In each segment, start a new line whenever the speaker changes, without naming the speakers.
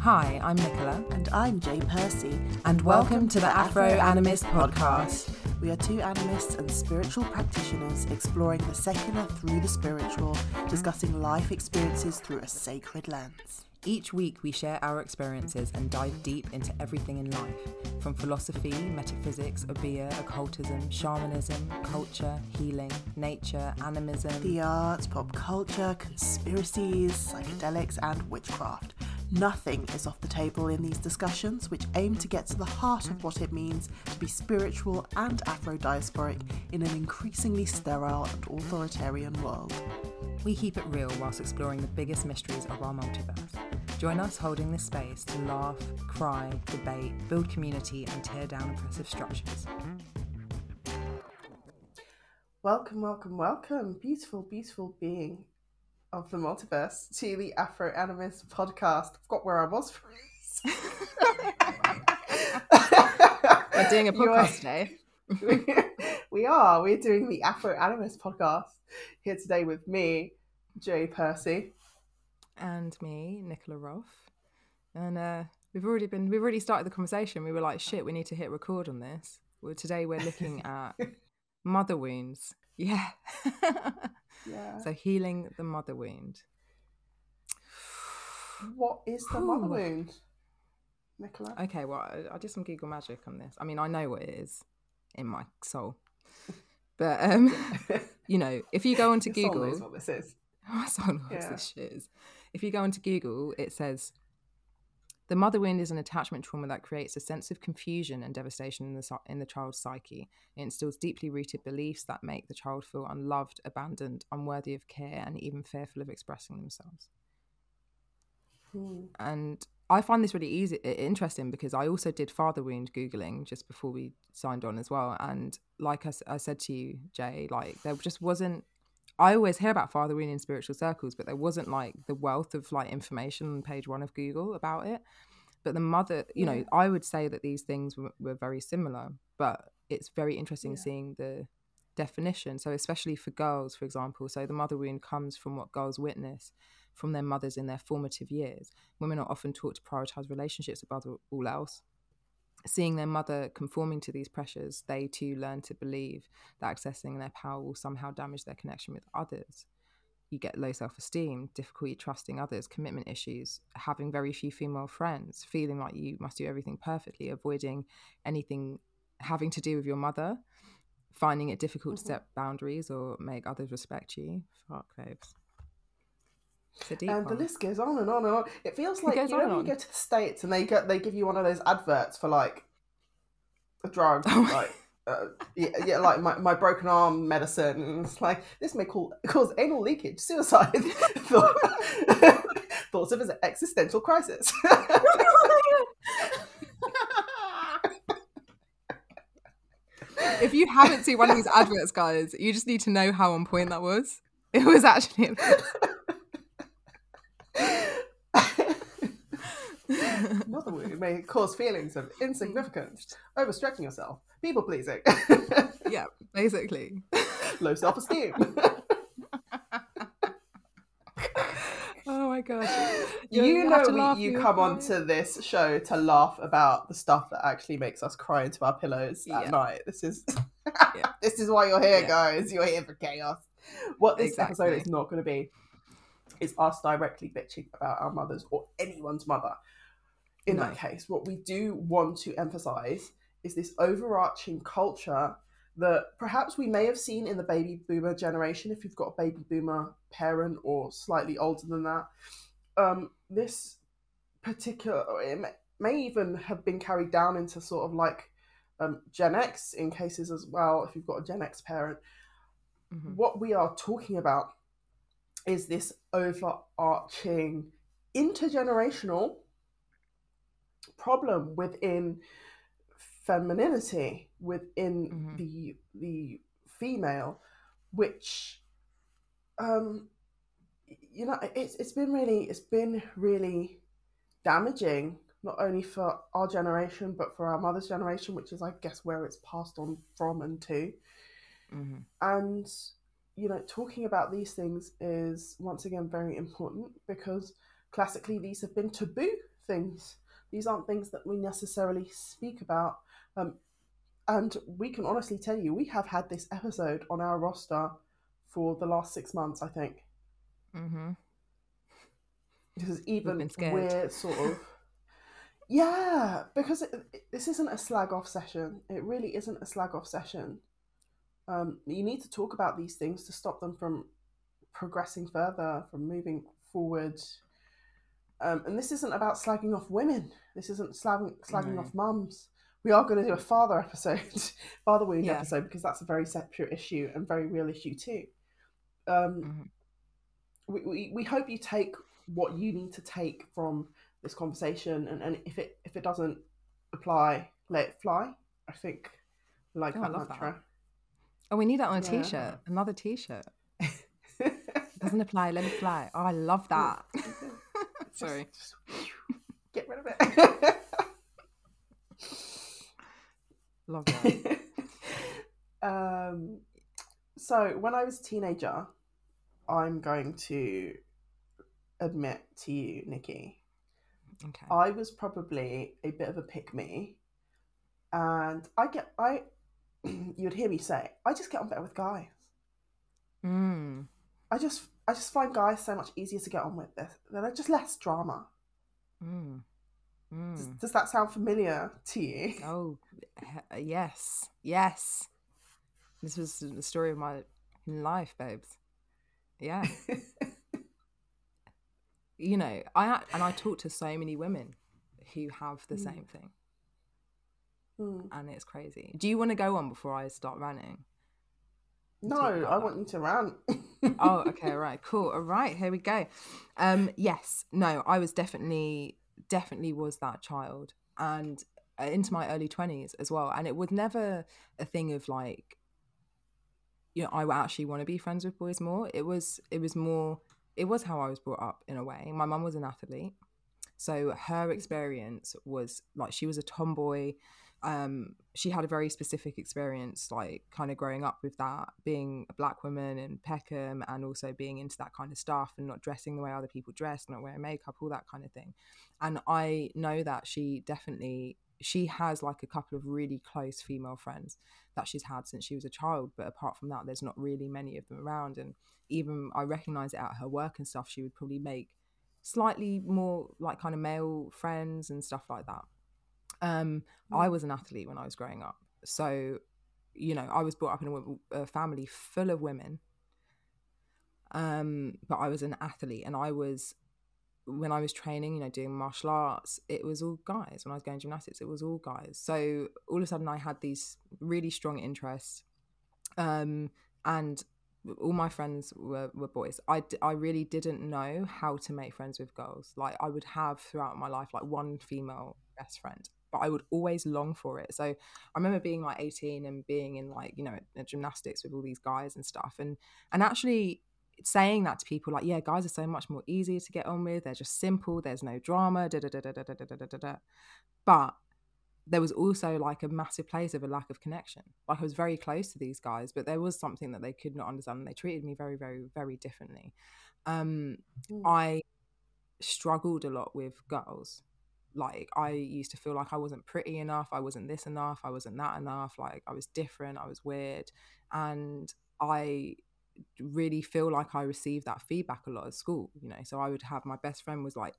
Hi, I'm Nicola.
And I'm Jay Percy.
And welcome to the Afro Animist Podcast.
We are two animists and spiritual practitioners exploring the secular through the spiritual, discussing life experiences through a sacred lens.
Each week, we share our experiences and dive deep into everything in life from philosophy, metaphysics, obeah, occultism, shamanism, culture, healing, nature, animism,
the arts, pop culture, conspiracies, psychedelics, and witchcraft. Nothing is off the table in these discussions, which aim to get to the heart of what it means to be spiritual and Afro diasporic in an increasingly sterile and authoritarian world.
We keep it real whilst exploring the biggest mysteries of our multiverse. Join us holding this space to laugh, cry, debate, build community, and tear down oppressive structures.
Welcome, welcome, welcome, beautiful, beautiful being of the multiverse to the Afro Animist podcast. I forgot where I was for
We're doing a podcast today.
we are. We're doing the Afro Animist podcast here today with me, Jay Percy,
and me, Nicola Roth. And uh, we've already been we've already started the conversation. We were like, shit, we need to hit record on this. Well, today we're looking at mother wounds. Yeah.
Yeah.
So healing the mother wound.
What is the mother wound, Nicola?
Okay, well, I, I did some Google magic on this. I mean, I know what it is in my soul, but um, you know, if you go onto
Your
Google,
soul knows what this is.
My soul knows
Yeah.
this shit is. If you go onto Google, it says the mother wound is an attachment trauma that creates a sense of confusion and devastation in the in the child's psyche. It instills deeply rooted beliefs that make the child feel unloved, abandoned, unworthy of care, and even fearful of expressing themselves.
Hmm.
And I find this really easy, interesting because I also did father wound googling just before we signed on as well. And like I said to you, Jay, like there just wasn't. I always hear about father wound in spiritual circles, but there wasn't like the wealth of like information on page one of Google about it. But the mother, you know,
Yeah.
I would say that these things were, were very similar, but it's very interesting
Yeah.
seeing the definition. So, especially for girls, for example, so the mother wound comes from what girls witness from their mothers in their formative years. Women are often taught to prioritize relationships above all else. Seeing their mother conforming to these pressures, they too learn to believe that accessing their power will somehow damage their connection with others. You get low self esteem, difficulty trusting others, commitment issues, having very few female friends, feeling like you must do everything perfectly, avoiding anything having to do with your mother, finding it difficult to
Mhm.
set boundaries or make others respect you. Fuck, babes.
And the list goes on and on and on. It feels like
goes
you know when you go to the states and they get they give you one of those adverts for like a drug,
Oh
like uh, yeah, yeah, like my, my broken arm medicine, and it's like this may call, cause anal leakage, suicide, thought- thoughts of as an existential crisis.
if you haven't seen one of these adverts, guys, you just need to know how on point that was. It was actually.
Mother wound may cause feelings of insignificance, overstretching yourself, people pleasing,
yeah, basically.
low self esteem.
Oh my gosh.
you
have to
know
laugh
we, you come onto this show to laugh about the stuff that actually makes us cry into our pillows at
Yeah.
night. This is
Yeah.
this is why you're here,
Yeah.
guys. You're here for chaos. What this episode is not going to be is us directly bitching about our mothers or anyone's mother. In
No.
that case, what we do want to emphasize is this overarching culture that perhaps we may have seen in the baby boomer generation if you've got a baby boomer parent or slightly older than that um, this particular it may, may even have been carried down into sort of like um, gen x in cases as well if you've got a gen x parent
Mhm.
what we are talking about is this overarching intergenerational problem within femininity within
Mhm.
the the female which um you know it's it's been really it's been really damaging not only for our generation but for our mother's generation which is i guess where it's passed on from and to
Mhm.
and you know talking about these things is once again very important because classically these have been taboo things. These aren't things that we necessarily speak about. Um, and we can honestly tell you, we have had this episode on our roster for the last six months, I think.
Mm-hmm.
Because even we're sort of. Yeah, because it, it- this isn't a slag off session. It really isn't a slag off session. Um, you need to talk about these things to stop them from progressing further, from moving forward. Um, and this isn't about slagging off women. This isn't slagging, slagging
No.
off mums. We are going to do a father episode, father wound
Yeah.
episode, because that's a very separate issue and very real issue too. Um,
Mhm.
we, we, we hope you take what you need to take from this conversation and, and if it if it doesn't apply let it fly i think I like
Oh,
that
love that.
mantra
Oh, we need that on a
Yeah.
t-shirt. Another t-shirt. Doesn't apply. Let it fly. Oh, I love that. Sorry.
Just- just get rid of it
Love that.
um so when i was a teenager i'm going to admit to you nikki
Okay.
I was probably a bit of a pick me, and I get I. You'd hear me say, I just get on better with guys.
Mm.
I just I just find guys so much easier to get on with. This they're just less drama.
Mm.
Does,
Mm.
does that sound familiar to you?
Oh, yes, yes. This was the story of my life, babes. Yeah, you know, I and I talk to so many women who have the
Mm.
same thing,
Hmm.
and it's crazy. Do you want to go on before I start ranting?
No, I want you to rant.
oh, okay, all right, cool. All right, here we go. Um, yes, no, I was definitely, definitely was that child, and uh, into my early twenties as well. And it was never a thing of like, you know, I actually want to be friends with boys more. It was, it was more, it was how I was brought up in a way. My mum was an athlete, so her experience was like she was a tomboy um she had a very specific experience like kind of growing up with that being a black woman in peckham and also being into that kind of stuff and not dressing the way other people dress not wearing makeup all that kind of thing. And i know that she definitely she has like a couple of really close female friends that she's had since she was a child but apart from that there's not really many of them around. And even i recognize it at her work and stuff she would probably make slightly more like kind of male friends and stuff like that um I was an athlete when I was growing up. So, you know, I was brought up in a, a family full of women. Um, but I was an athlete and I was when I was training, you know, doing martial arts, it was all guys. When I was going gymnastics, it was all guys. So all of a sudden I had these really strong interests. Um, and all my friends were, were boys. I, d- I really didn't know how to make friends with girls. Like I would have throughout my life like one female best friend, but I would always long for it. So I remember being like 18 and being in like, you know, gymnastics with all these guys and stuff. And and actually saying that to people like, yeah, guys are so much more easier to get on with. They're just simple. There's no drama. Da da da da da da da da da. But there was also like a massive place of a lack of connection. Like I was very close to these guys, but there was something that they could not understand. And they treated me very, very, very differently. Um,
Mm.
I struggled a lot with girls. Like I used to feel like I wasn't pretty enough, I wasn't this enough, I wasn't that enough, like I was different, I was weird. And I really feel like I received that feedback a lot at school, you know. So I would have my best friend was like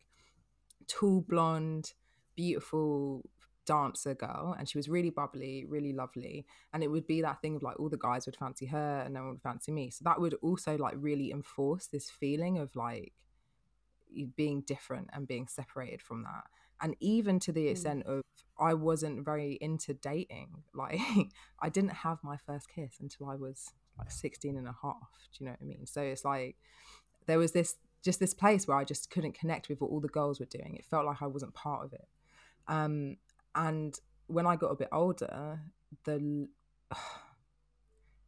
tall blonde, beautiful dancer girl and she was really bubbly really lovely and it would be that thing of like all the guys would fancy her and no one would fancy me so that would also like really enforce this feeling of like being different and being separated from that and even to the
Mm.
extent of i wasn't very into dating like i didn't have my first kiss until i was like 16 and a half do you know what i mean? So it's like there was this just this place where i just couldn't connect with what all the girls were doing. It felt like i wasn't part of it. Um and when i got a bit older the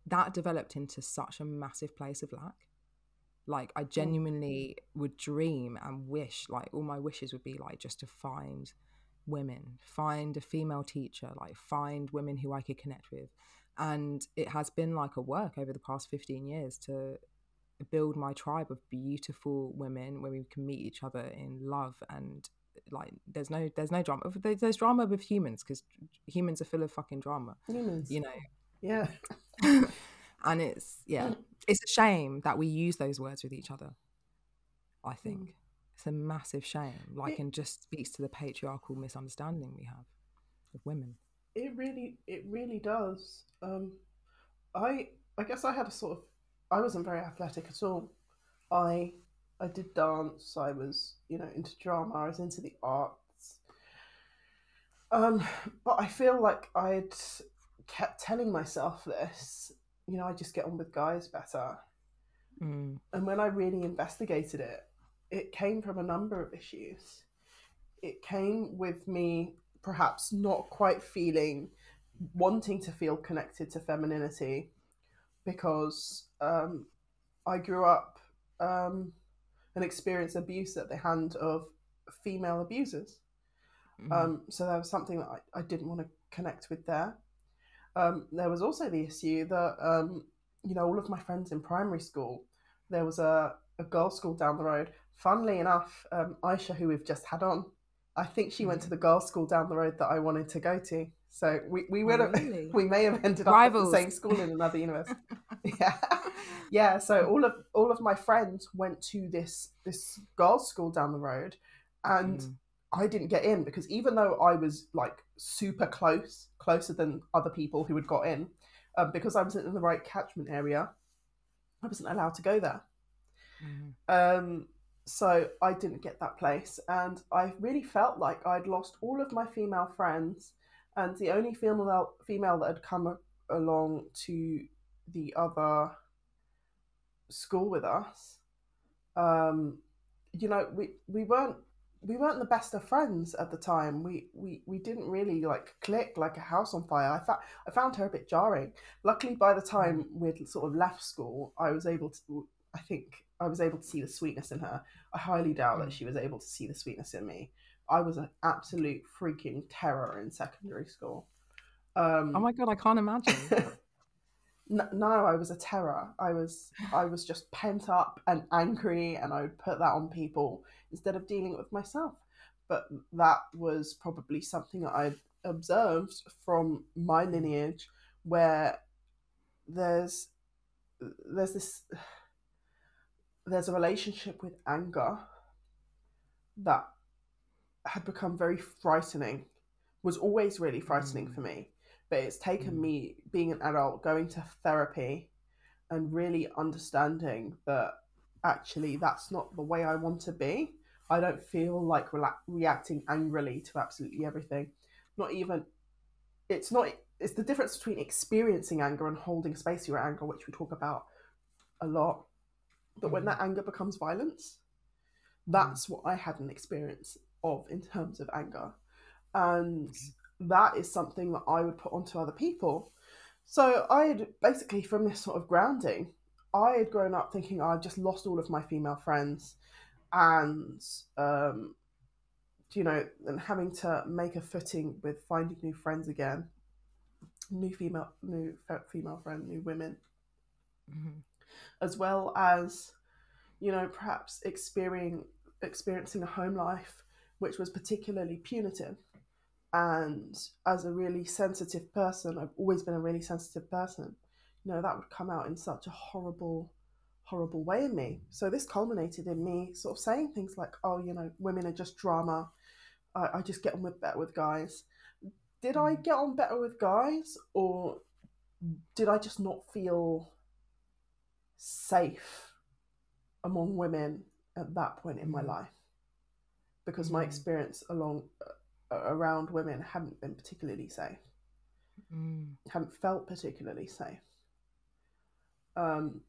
that developed into such a massive place of lack like i mm. genuinely would dream and wish like all my wishes would be like just to find women find a female teacher like find women who i could connect with and it has been like a work over the past 15 years to build my tribe of beautiful women where we can meet each other in love and like there's no there's no drama there's, there's drama with humans because humans are full of fucking drama
Humans.
you know
Yeah.
and it's yeah it's a shame that we use those words with each other i think it's a massive shame like
It-
and just speaks to the patriarchal misunderstanding we have of women
It really, it really does. Um, I, I guess I had a sort of, I wasn't very athletic at all. I, I did dance. I was, you know, into drama. I was into the arts. Um, but I feel like I'd kept telling myself this. You know, I just get on with guys better.
mm.
And when I really investigated it, it came from a number of issues. It came with me perhaps not quite feeling, wanting to feel connected to femininity because um, I grew up um, and experienced abuse at the hand of female abusers.
Mm.
Um, so there was something that I, I didn't want to connect with there. Um, there was also the issue that, um, you know, all of my friends in primary school, there was a, a girls' school down the road. Funnily enough, um, Aisha, who we've just had on, I think she went to the girls' school down the road that I wanted to go to. So we, we would have,
really?
we may have ended up
Rivals.
at the same school in another university. yeah, yeah. So all of all of my friends went to this this girls' school down the road, and
Mm.
I didn't get in because even though I was like super close, closer than other people who had got in, um, because I wasn't in the right catchment area, I wasn't allowed to go there.
Mhm.
Um, so I didn't get that place, and I really felt like I'd lost all of my female friends, and the only female female that had come a- along to the other school with us, um, you know, we we weren't we weren't the best of friends at the time. We we we didn't really like click like a house on fire. I found I found her a bit jarring. Luckily, by the time we'd sort of left school, I was able to. I think I was able to see the sweetness in her. I highly doubt that
Mm.
she was able to see the sweetness in me. I was an absolute freaking terror in secondary school. Um,
oh my god i can't imagine
No, I was a terror. I was I was just pent up and angry, and I would put that on people instead of dealing with myself. But that was probably something that I observed from my lineage, where there's there's this there's a relationship with anger that had become very frightening. Was always really frightening
Mm.
for me but it's taken
Mm.
me being an adult going to therapy and really understanding that actually that's not the way i want to be. I don't feel like rela- reacting angrily to absolutely everything. Not even it's not it's the difference between experiencing anger and holding space for your anger which we talk about a lot. But when
Mhm.
that anger becomes violence that's what i had an experience of in terms of anger. And that is something that I would put onto other people. So I had basically from this sort of grounding, I had grown up thinking I'd just lost all of my female friends, and um, you know, and having to make a footing with finding new friends again, new female, new female friend, new women,
Mhm.
as well as you know perhaps experiencing experiencing a home life which was particularly punitive and as a really sensitive person i've always been a really sensitive person you know that would come out in such a horrible horrible way in me so this culminated in me sort of saying things like oh you know women are just drama i, I just get on with better with guys did i
Mm.
get on better with guys or did i just not feel safe among women at that point in my
Mm.
life because my
Mm.
experience along uh, around women hadn't been particularly safe.
Mm.
hadn't felt particularly safe. Um,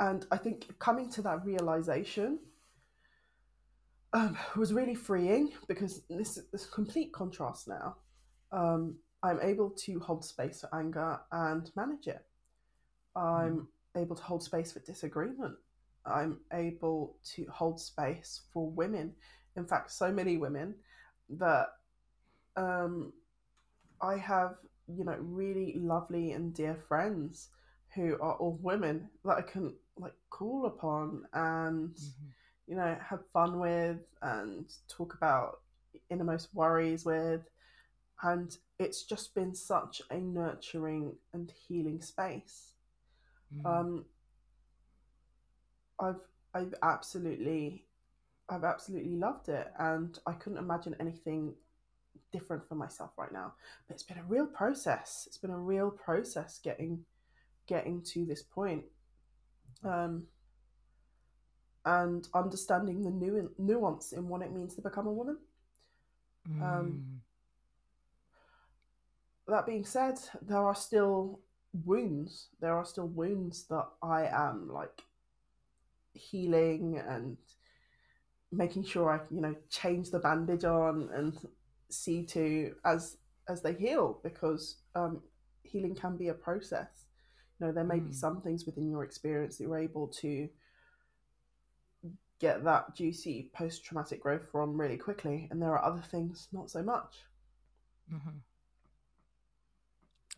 and i think coming to that realization um, was really freeing because this this complete contrast now. Um, i'm able to hold space for anger and manage it. I'm able to hold space for disagreement. I'm able to hold space for women. In fact so many women that um, i have you know really lovely and dear friends who are all women that i can like call upon and
Mhm.
you know, have fun with and talk about innermost worries with. And it's just been such a nurturing and healing space. Mm. Um, I've I've absolutely I've absolutely loved it, and I couldn't imagine anything different for myself right now. But it's been a real process. It's been a real process getting getting to this point. Um, and understanding the nu- nuance in what it means to become a woman. Mm. Um, that being said, there are still wounds. There are still wounds that I am like healing and making sure I, you know, change the bandage on and see to as as they heal because um, healing can be a process. You know, there may mm. be some things within your experience that you're able to get that juicy post traumatic growth from really quickly, and there are other things not so much.
Mm-hmm.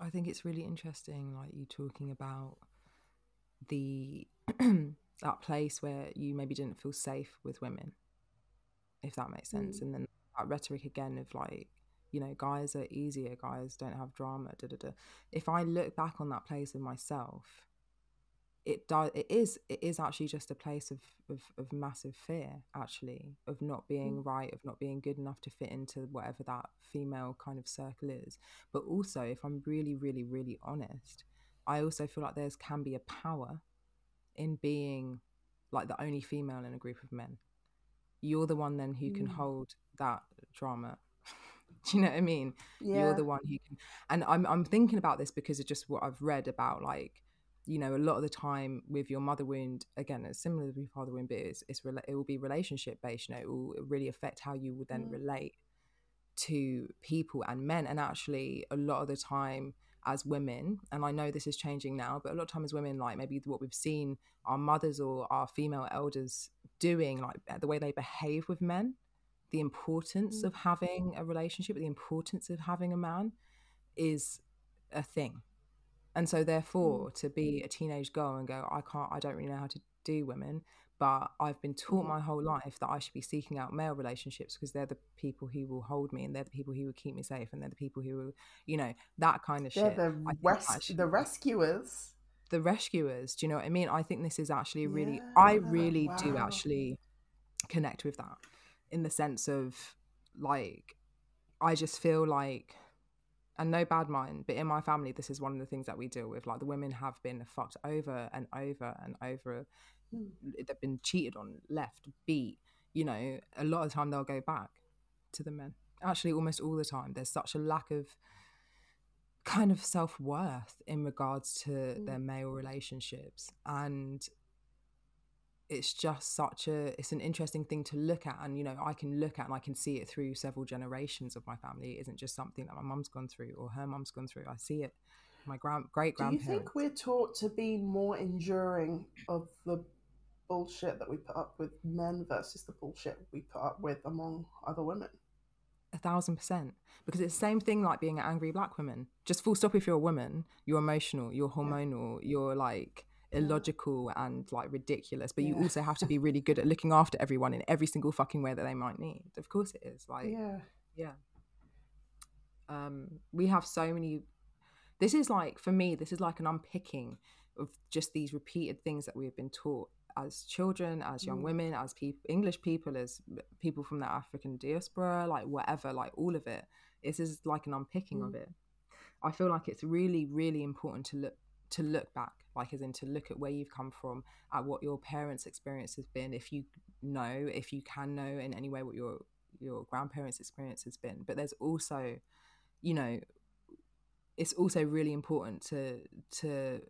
I think it's really interesting, like you talking about the that place where you maybe didn't feel safe with women, if that makes sense, mm. and then that rhetoric again of like you know guys are easier guys don't have drama da, da, da. if i look back on that place in myself it does it is it is actually just a place of, of of massive fear actually of not being mm. right of not being good enough to fit into whatever that female kind of circle is but also if i'm really really really honest i also feel like there's can be a power in being like the only female in a group of men you're the one then who mm. can hold that drama do you know what I mean? Yeah. You're the one who can, and I'm I'm thinking about this because of just what I've read about like you know, a lot of the time with your mother wound, again, it's similar to your father wound, but it's, it's it will be relationship based. You know, it will really affect how you will then mm. relate to people and men. And actually, a lot of the time, as women, and I know this is changing now, but a lot of time as women, like maybe what we've seen our mothers or our female elders doing, like the way they behave with men, the importance mm. of having a relationship, the importance of having a man is a thing and so therefore mm. to be a teenage girl and go i can't i don't really know how to do women but i've been taught mm-hmm. my whole life that i should be seeking out male relationships because they're the people who will hold me and they're the people who will keep me safe and they're the people who will you know that kind of shit.
they're
shit
the, res- the rescuers
the rescuers do you know what i mean i think this is actually really yeah, i really wow. do actually connect with that in the sense of like i just feel like and no bad mind, but in my family, this is one of the things that we deal with. Like the women have been fucked over and over and over. Mm. They've been cheated on, left, beat. You know, a lot of the time they'll go back to the men. Actually, almost all the time. There's such a lack of kind of self worth in regards to mm. their male relationships. And it's just such a it's an interesting thing to look at and you know i can look at and i can see it through several generations of my family it isn't just something that my mum's gone through or her mum's gone through i see it my grand great grandparents
do you think we're taught to be more enduring of the bullshit that we put up with men versus the bullshit we put up with among other women.
A thousand percent. Because it's the same thing like being an angry black woman. Just full stop if you're a woman you're emotional you're hormonal you're like illogical and like ridiculous. But yeah. you also have to be really good at looking after everyone in every single fucking way that they might need. Of course it is like
yeah.
yeah. Um we have so many this is like for me this is like an unpicking of just these repeated things that we've been taught as children as young mm. women as people english people as people from the african diaspora like whatever like all of it this is like an unpicking mm. of it i feel like it's really really important to look to look back like as in to look at where you've come from at what your parents experience has been if you know if you can know in any way what your your grandparents experience has been but there's also you know it's also really important to to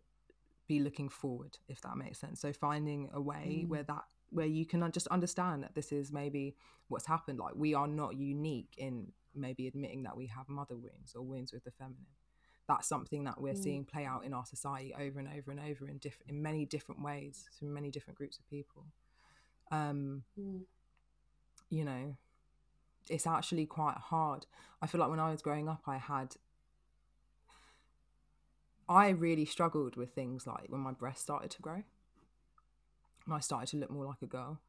be looking forward if that makes sense so finding a way mm. where that where you can just understand that this is maybe what's happened like we are not unique in maybe admitting that we have mother wounds or wounds with the feminine that's something that we're mm. seeing play out in our society over and over and over in different in many different ways through many different groups of people um mm. you know it's actually quite hard i feel like when i was growing up i had i really struggled with things like when my breast started to grow and i started to look more like a girl.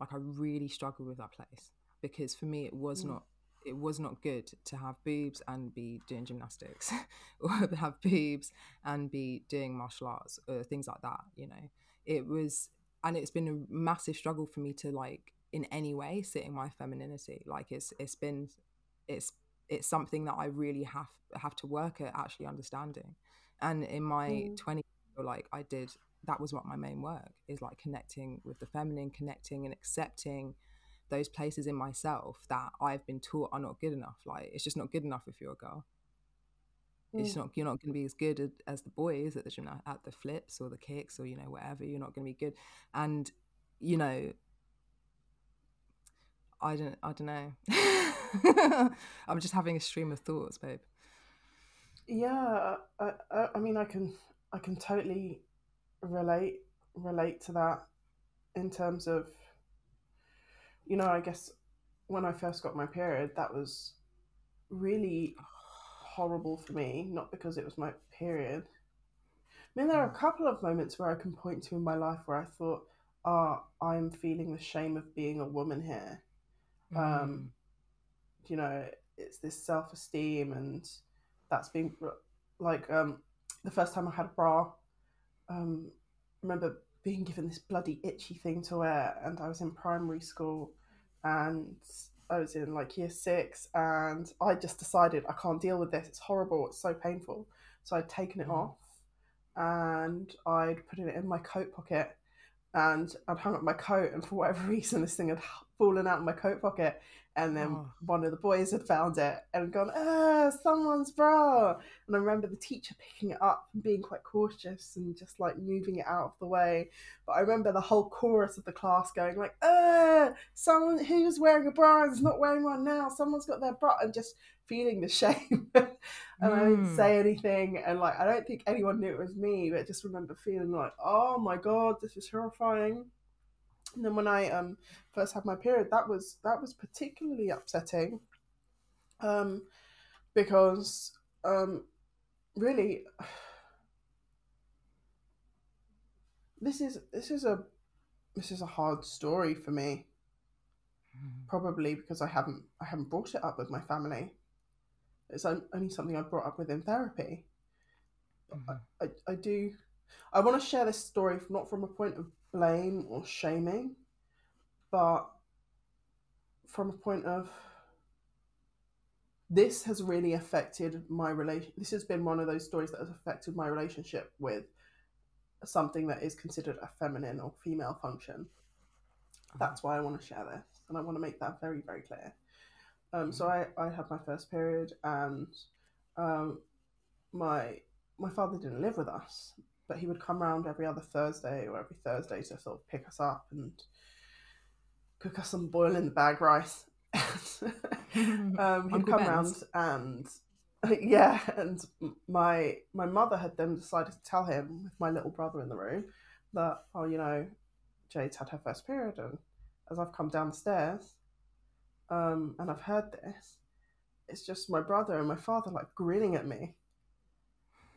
Like I really struggled with that place because for me it was
Mm.
not it was not good to have boobs and be doing gymnastics or have boobs and be doing martial arts or things like that you know? It was and it's been a massive struggle for me to like in any way sit in my femininity. Like it's it's been it's it's something that I really have have to work at actually understanding and in my
Mm.
20 like I did that was what my main work is like connecting with the feminine connecting and accepting those places in myself that I've been taught are not good enough. Like it's just not good enough if you're a girl. It's
Mm.
not you're not going to be as good as the boys at the gym at the flips or the kicks or you know whatever. You're not going to be good, and you know, I don't I don't know. I'm just having a stream of thoughts, babe.
Yeah, I, I, I mean, I can, I can totally relate, relate to that in terms of, you know, I guess when I first got my period, that was really horrible for me. Not because it was my period. I mean, there are a couple of moments where I can point to in my life where I thought, ah, I'm feeling the shame of being a woman here. Um, you know, it's this self esteem and that's been like um, the first time I had a bra. Um, I remember being given this bloody itchy thing to wear, and I was in primary school, and I was in like year six, and I just decided I can't deal with this. It's horrible. It's so painful. So I'd taken it
Mm.
off, and I'd put it in my coat pocket, and I'd hung up my coat, and for whatever reason, this thing had fallen out of my coat pocket, and then
Oh.
one of the boys had found it and gone, ah, someone's bra. And I remember the teacher picking it up and being quite cautious and just like moving it out of the way. But I remember the whole chorus of the class going like, ah, someone who's wearing a bra and is not wearing one now. Someone's got their bra and just feeling the shame. and I didn't
Mm.
say anything. And like, I don't think anyone knew it was me, but I just remember feeling like, oh my God, this is horrifying. And then when I um first had my period, that was that was particularly upsetting, um, because um, really, this is this is a this is a hard story for me.
Mm.
Probably because I haven't I haven't brought it up with my family. It's only something I brought up within therapy.
Mhm.
I, I do I want to share this story from, not from a point of blame or shaming, but from a point of this has really affected my relation. This has been one of those stories that has affected my relationship with something that is considered a feminine or female function. That's why I want to share this, and I want to make that very, very clear. Um, so I, I had my first period, and um, my my father didn't live with us, but he would come round every other Thursday or every Thursday to sort of pick us up and cook us some boil in the bag rice. um, he'd come
Ben's.
round and yeah, and my my mother had then decided to tell him with my little brother in the room that oh you know Jade's had her first period and as I've come downstairs um, and I've heard this, it's just my brother and my father like grinning at me.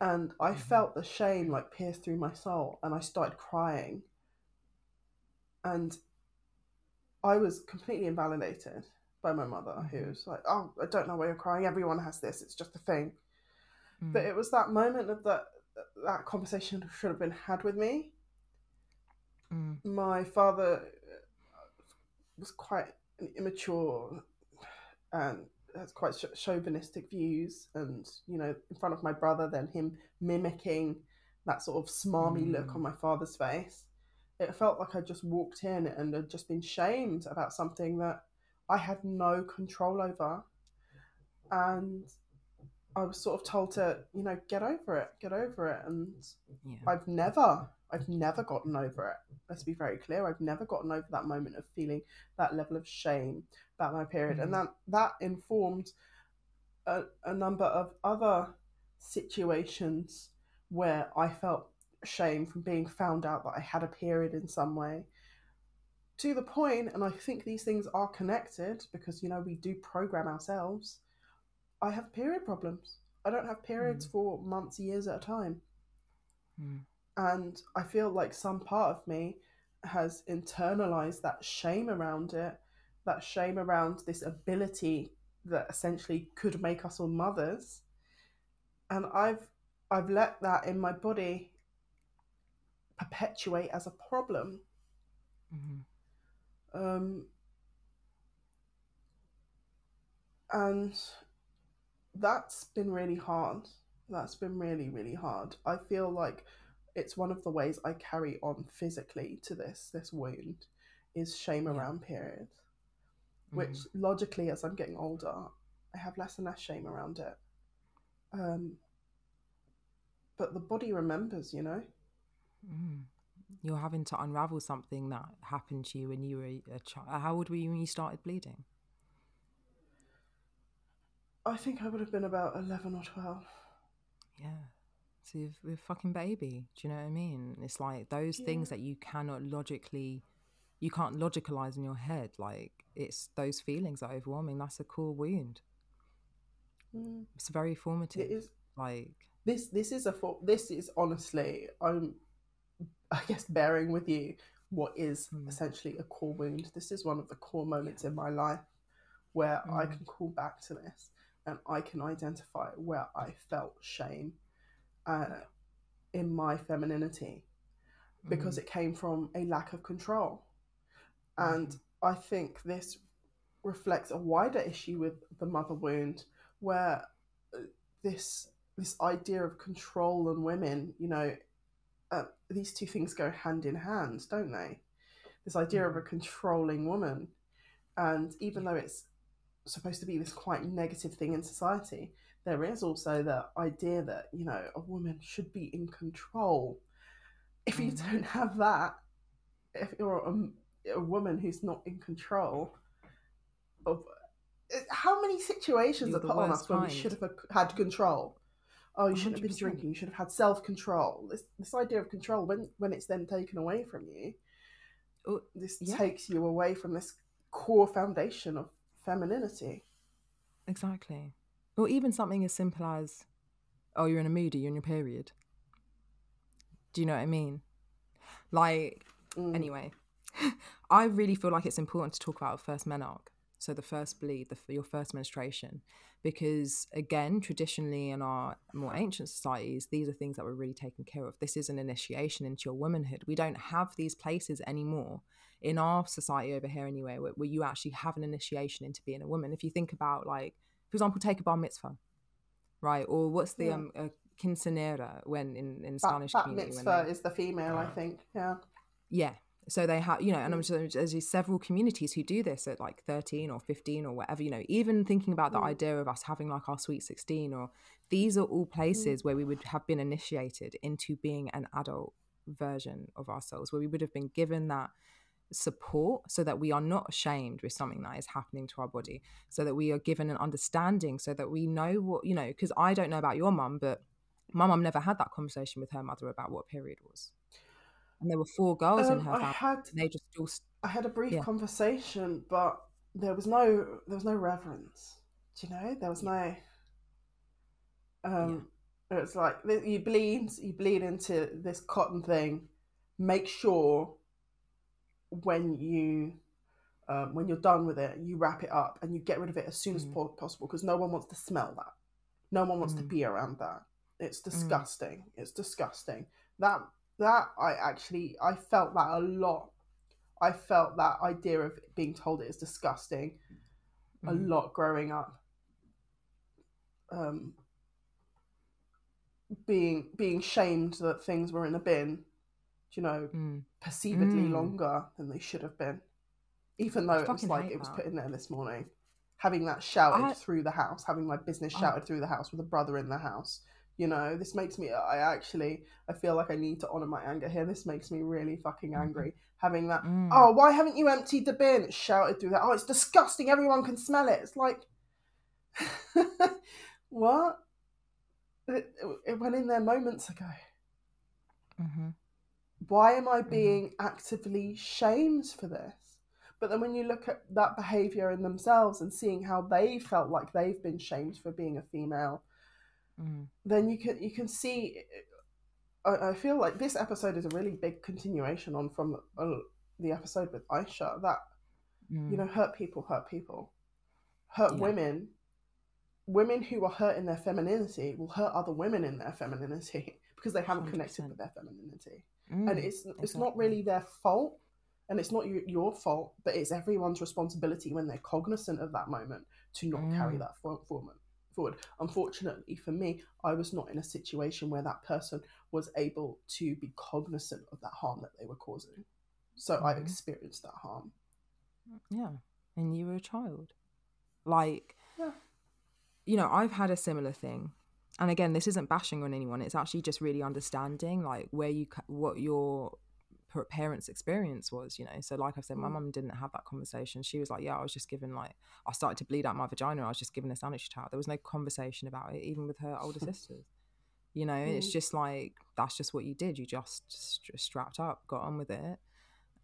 And I
Mhm.
felt the shame like pierce through my soul and I started crying. And I was completely invalidated by my mother, who was like, Oh, I don't know why you're crying. Everyone has this. It's just a thing.
Mm.
But it was that moment of that that conversation should have been had with me.
Mm.
my father uh, was quite an immature and has quite ch- chauvinistic views and you know in front of my brother then him mimicking that sort of smarmy look
Mm.
on my father's face it felt like i just walked in and had just been shamed about something that i had no control over and i was sort of told to you know get over it get over it and
Yeah.
I've never, I've never gotten over it. Let's be very clear. I've never gotten over that moment of feeling that level of shame about my period, and
Mhm.
that that informed a, a number of other situations where I felt shame from being found out that I had a period in some way. To the point, and I think these things are connected because you know we do program ourselves. I have period problems. I don't have periods for months, years at a time
Mm.
And I feel like some part of me has internalized that shame around it, that shame around this ability that essentially could make us all mothers. And I've I've let that in my body perpetuate as a problem. Mm-hmm. Um, and that's been really hard. That's been really, really hard. I feel like it's one of the ways I carry on physically to this this wound is shame yeah. around periods. Mm. Which logically as I'm getting older, I have less and less shame around it. Um but the body remembers, you know.
Mm. You're having to unravel something that happened to you when you were a child. How old were you when you started bleeding?
I think I would have been about 11 or 12.
Yeah. So you're a fucking baby. Do you know what I mean? It's like those yeah. things that you cannot logically, you can't logicalize in your head. Like it's those feelings are overwhelming. That's a core wound. Mm. It's very formative. It is. Like
this. This is a. For, this is honestly. I'm. I guess bearing with you what is mm. essentially a core wound. This is one of the core moments yeah. in my life where mm. I can call back to this and I can identify where I felt shame uh, in my femininity because mm. it came from a lack of control. And mm. I think this reflects a wider issue with the mother wound where uh, this this idea of control and women, you know, uh, these two things go hand in hand, don't they? This idea mm. of a controlling woman. And even though it's supposed to be this quite negative thing in society, there is also the idea that, you know, a woman should be in control. If you mm. don't have that, if you're a, a woman who's not in control of how many situations you're are put on us when we should have had control? Oh, you shouldn't 100%. have been drinking. You should have had self control. This this idea of control, when when it's then taken away from you, oh, this yeah. takes you away from this core foundation of femininity.
Exactly. Or even something as simple as, oh, you're in a mood, you're in your period. Do you know what I mean? Like, mm. anyway, I really feel like it's important to talk about first menarche. So the first bleed, the, your first menstruation, because again, traditionally in our more ancient societies, these are things that were really taken care of. This is an initiation into your womanhood. We don't have these places anymore in our society over here anyway, where, where you actually have an initiation into being a woman. If you think about like, for example, take a bar mitzvah, right? Or what's the yeah. um uh, quinceanera when in in Spanish
bat, community? mitzvah they, is the female, I think. Yeah.
Yeah. So they have, you know, and I'm just, there's several communities who do this at like 13 or 15 or whatever, you know, even thinking about the mm. idea of us having like our sweet 16 or these are all places mm. where we would have been initiated into being an adult version of ourselves, where we would have been given that support so that we are not ashamed with something that is happening to our body so that we are given an understanding so that we know what you know because i don't know about your mum but my mum never had that conversation with her mother about what period was and there were four girls um, in her family I had, they just all
i had a brief yeah. conversation but there was no there was no reverence do you know there was no um yeah. it's like you bleed you bleed into this cotton thing make sure when you um, when you're done with it, you wrap it up and you get rid of it as soon as mm. possible because no one wants to smell that. No one wants mm. to be around that. It's mm. disgusting. Mm. It's disgusting. That that I actually I felt that a lot. I felt that idea of being told it is disgusting a mm. lot growing up. Um, being being shamed that things were in a bin you know, mm. perceivedly mm. longer than they should have been. Even though I it was like it was that. put in there this morning. Having that shouted I... through the house, having my business shouted I... through the house with a brother in the house. You know, this makes me I actually I feel like I need to honor my anger here. This makes me really fucking mm-hmm. angry. Having that mm. oh, why haven't you emptied the bin? shouted through that. Oh, it's disgusting. Everyone can smell it. It's like what? It, it, went in there moments ago. Mm-hmm why am I mm-hmm. being actively shamed for this? But then when you look at that behavior in themselves and seeing how they felt like they've been shamed for being a female, mm. then you can you can see I, I feel like this episode is a really big continuation on from uh, the episode with Aisha that
Mm.
you know hurt people hurt people hurt
Yeah.
women women who are hurt in their femininity will hurt other women in their femininity because they haven't connected
100%.
with their femininity
Mm,
and it's it's not really their fault and it's not your, your fault but it's everyone's responsibility when they're cognizant of that moment to not carry
Mm.
that for, forward forward unfortunately for me i was not in a situation where that person was able to be cognizant of that harm that they were causing so i've
Mhm.
experienced that harm
Yeah. And you were a child. Like,
Yeah.
you know, I've had a similar thing. And again, this isn't bashing on anyone. It's actually just really understanding, like, where you, what your parents' experience was, you know. So, like I said, my
Mm.
mum didn't have that conversation. She was like, yeah, I was just given, like, I started to bleed out my vagina. I was just given a sanitary towel. There was no conversation about it, even with her older sisters. You know, it's
Mm.
just like, that's just what you did. You just st- strapped up, got on with it.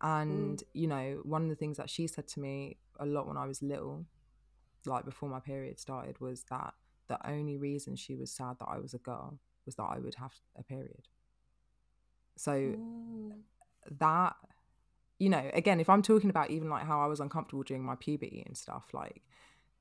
And, you know, one of the things that she said to me a lot when I was little, like before my period started, was that the only reason she was sad that I was a girl was that I would have a period. So
Mm.
that, you know, again, if I'm talking about even like how I was uncomfortable during my puberty and stuff, like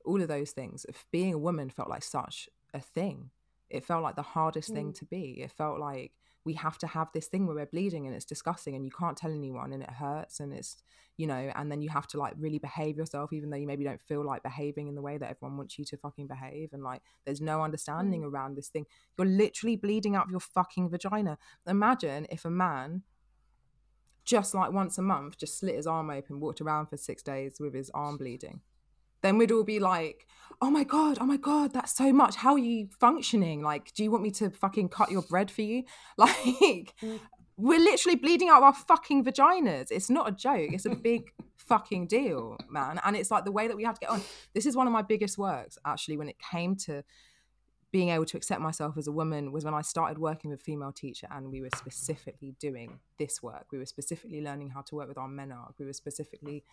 all of those things, if being a woman felt like such a thing. It felt like the hardest thing
Mm.
to be. It felt like we have to have this thing where we're bleeding and it's disgusting and you can't tell anyone and it hurts and it's you know and then you have to like really behave yourself even though you maybe don't feel like behaving in the way that everyone wants you to fucking behave and like there's no understanding mm. around this thing. You're literally bleeding out of your fucking vagina. Imagine if a man just like once a month just slit his arm open walked around for six days with his arm bleeding then we'd all be like, oh my God, oh my God, that's so much. How are you functioning? Like, do you want me to fucking cut your bread for you? Like,
Mm.
we're literally bleeding out of our fucking vaginas. It's not a joke. It's a big fucking deal, man. And it's like the way that we have to get on. This is one of my biggest works, actually, when it came to being able to accept myself as a woman was when I started working with female teacher and we were specifically doing this work. We were specifically learning how to work with our menarche. We were specifically,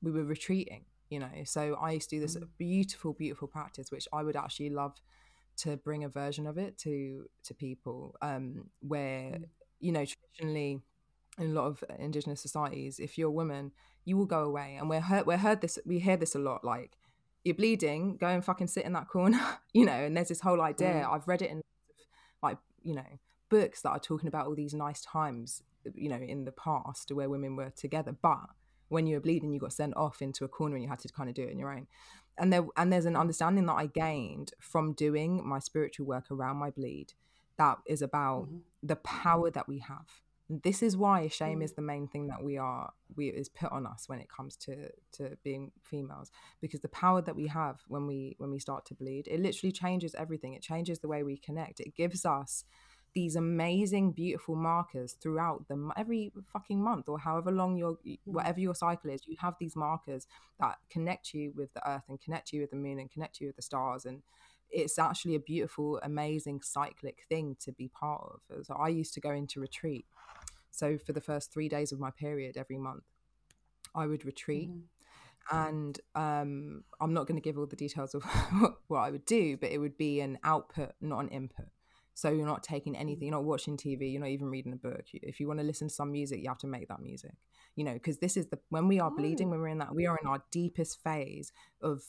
we were retreating, you know. So I used to do this beautiful, beautiful practice, which I would actually love to bring a version of it to to people um, where,
Mm.
you know, traditionally in a lot of indigenous societies, if you're a woman, you will go away. And we're heard, we're heard this, we hear this a lot, like, you're bleeding, go and fucking sit in that corner, you know. And there's this whole idea.
Mm.
I've read it in like you know books that are talking about all these nice times, you know, in the past where women were together, but when you were bleeding, you got sent off into a corner and you had to kind of do it on your own. And there and there's an understanding that I gained from doing my spiritual work around my bleed that is about
Mhm.
the power that we have. This is why shame
Mm.
is the main thing that we are we is put on us when it comes to to being females because the power that we have when we when we start to bleed it literally changes everything it changes the way we connect it gives us these amazing beautiful markers throughout the m- every fucking month or however long your whatever your cycle is you have these markers that connect you with the earth and connect you with the moon and connect you with the stars and it's actually a beautiful amazing cyclic thing to be part of so i used to go into retreat so for the first three days of my period every month i would retreat
Mhm.
and um, I'm not going to give all the details of what I would do, but it would be an output, not an input. So you're not taking anything, mm. you're not watching TV, you're not even reading a book. If you want to listen to some music, you have to make that music, you know, because this is the when we are bleeding, oh. when we're in that, we are in our deepest phase of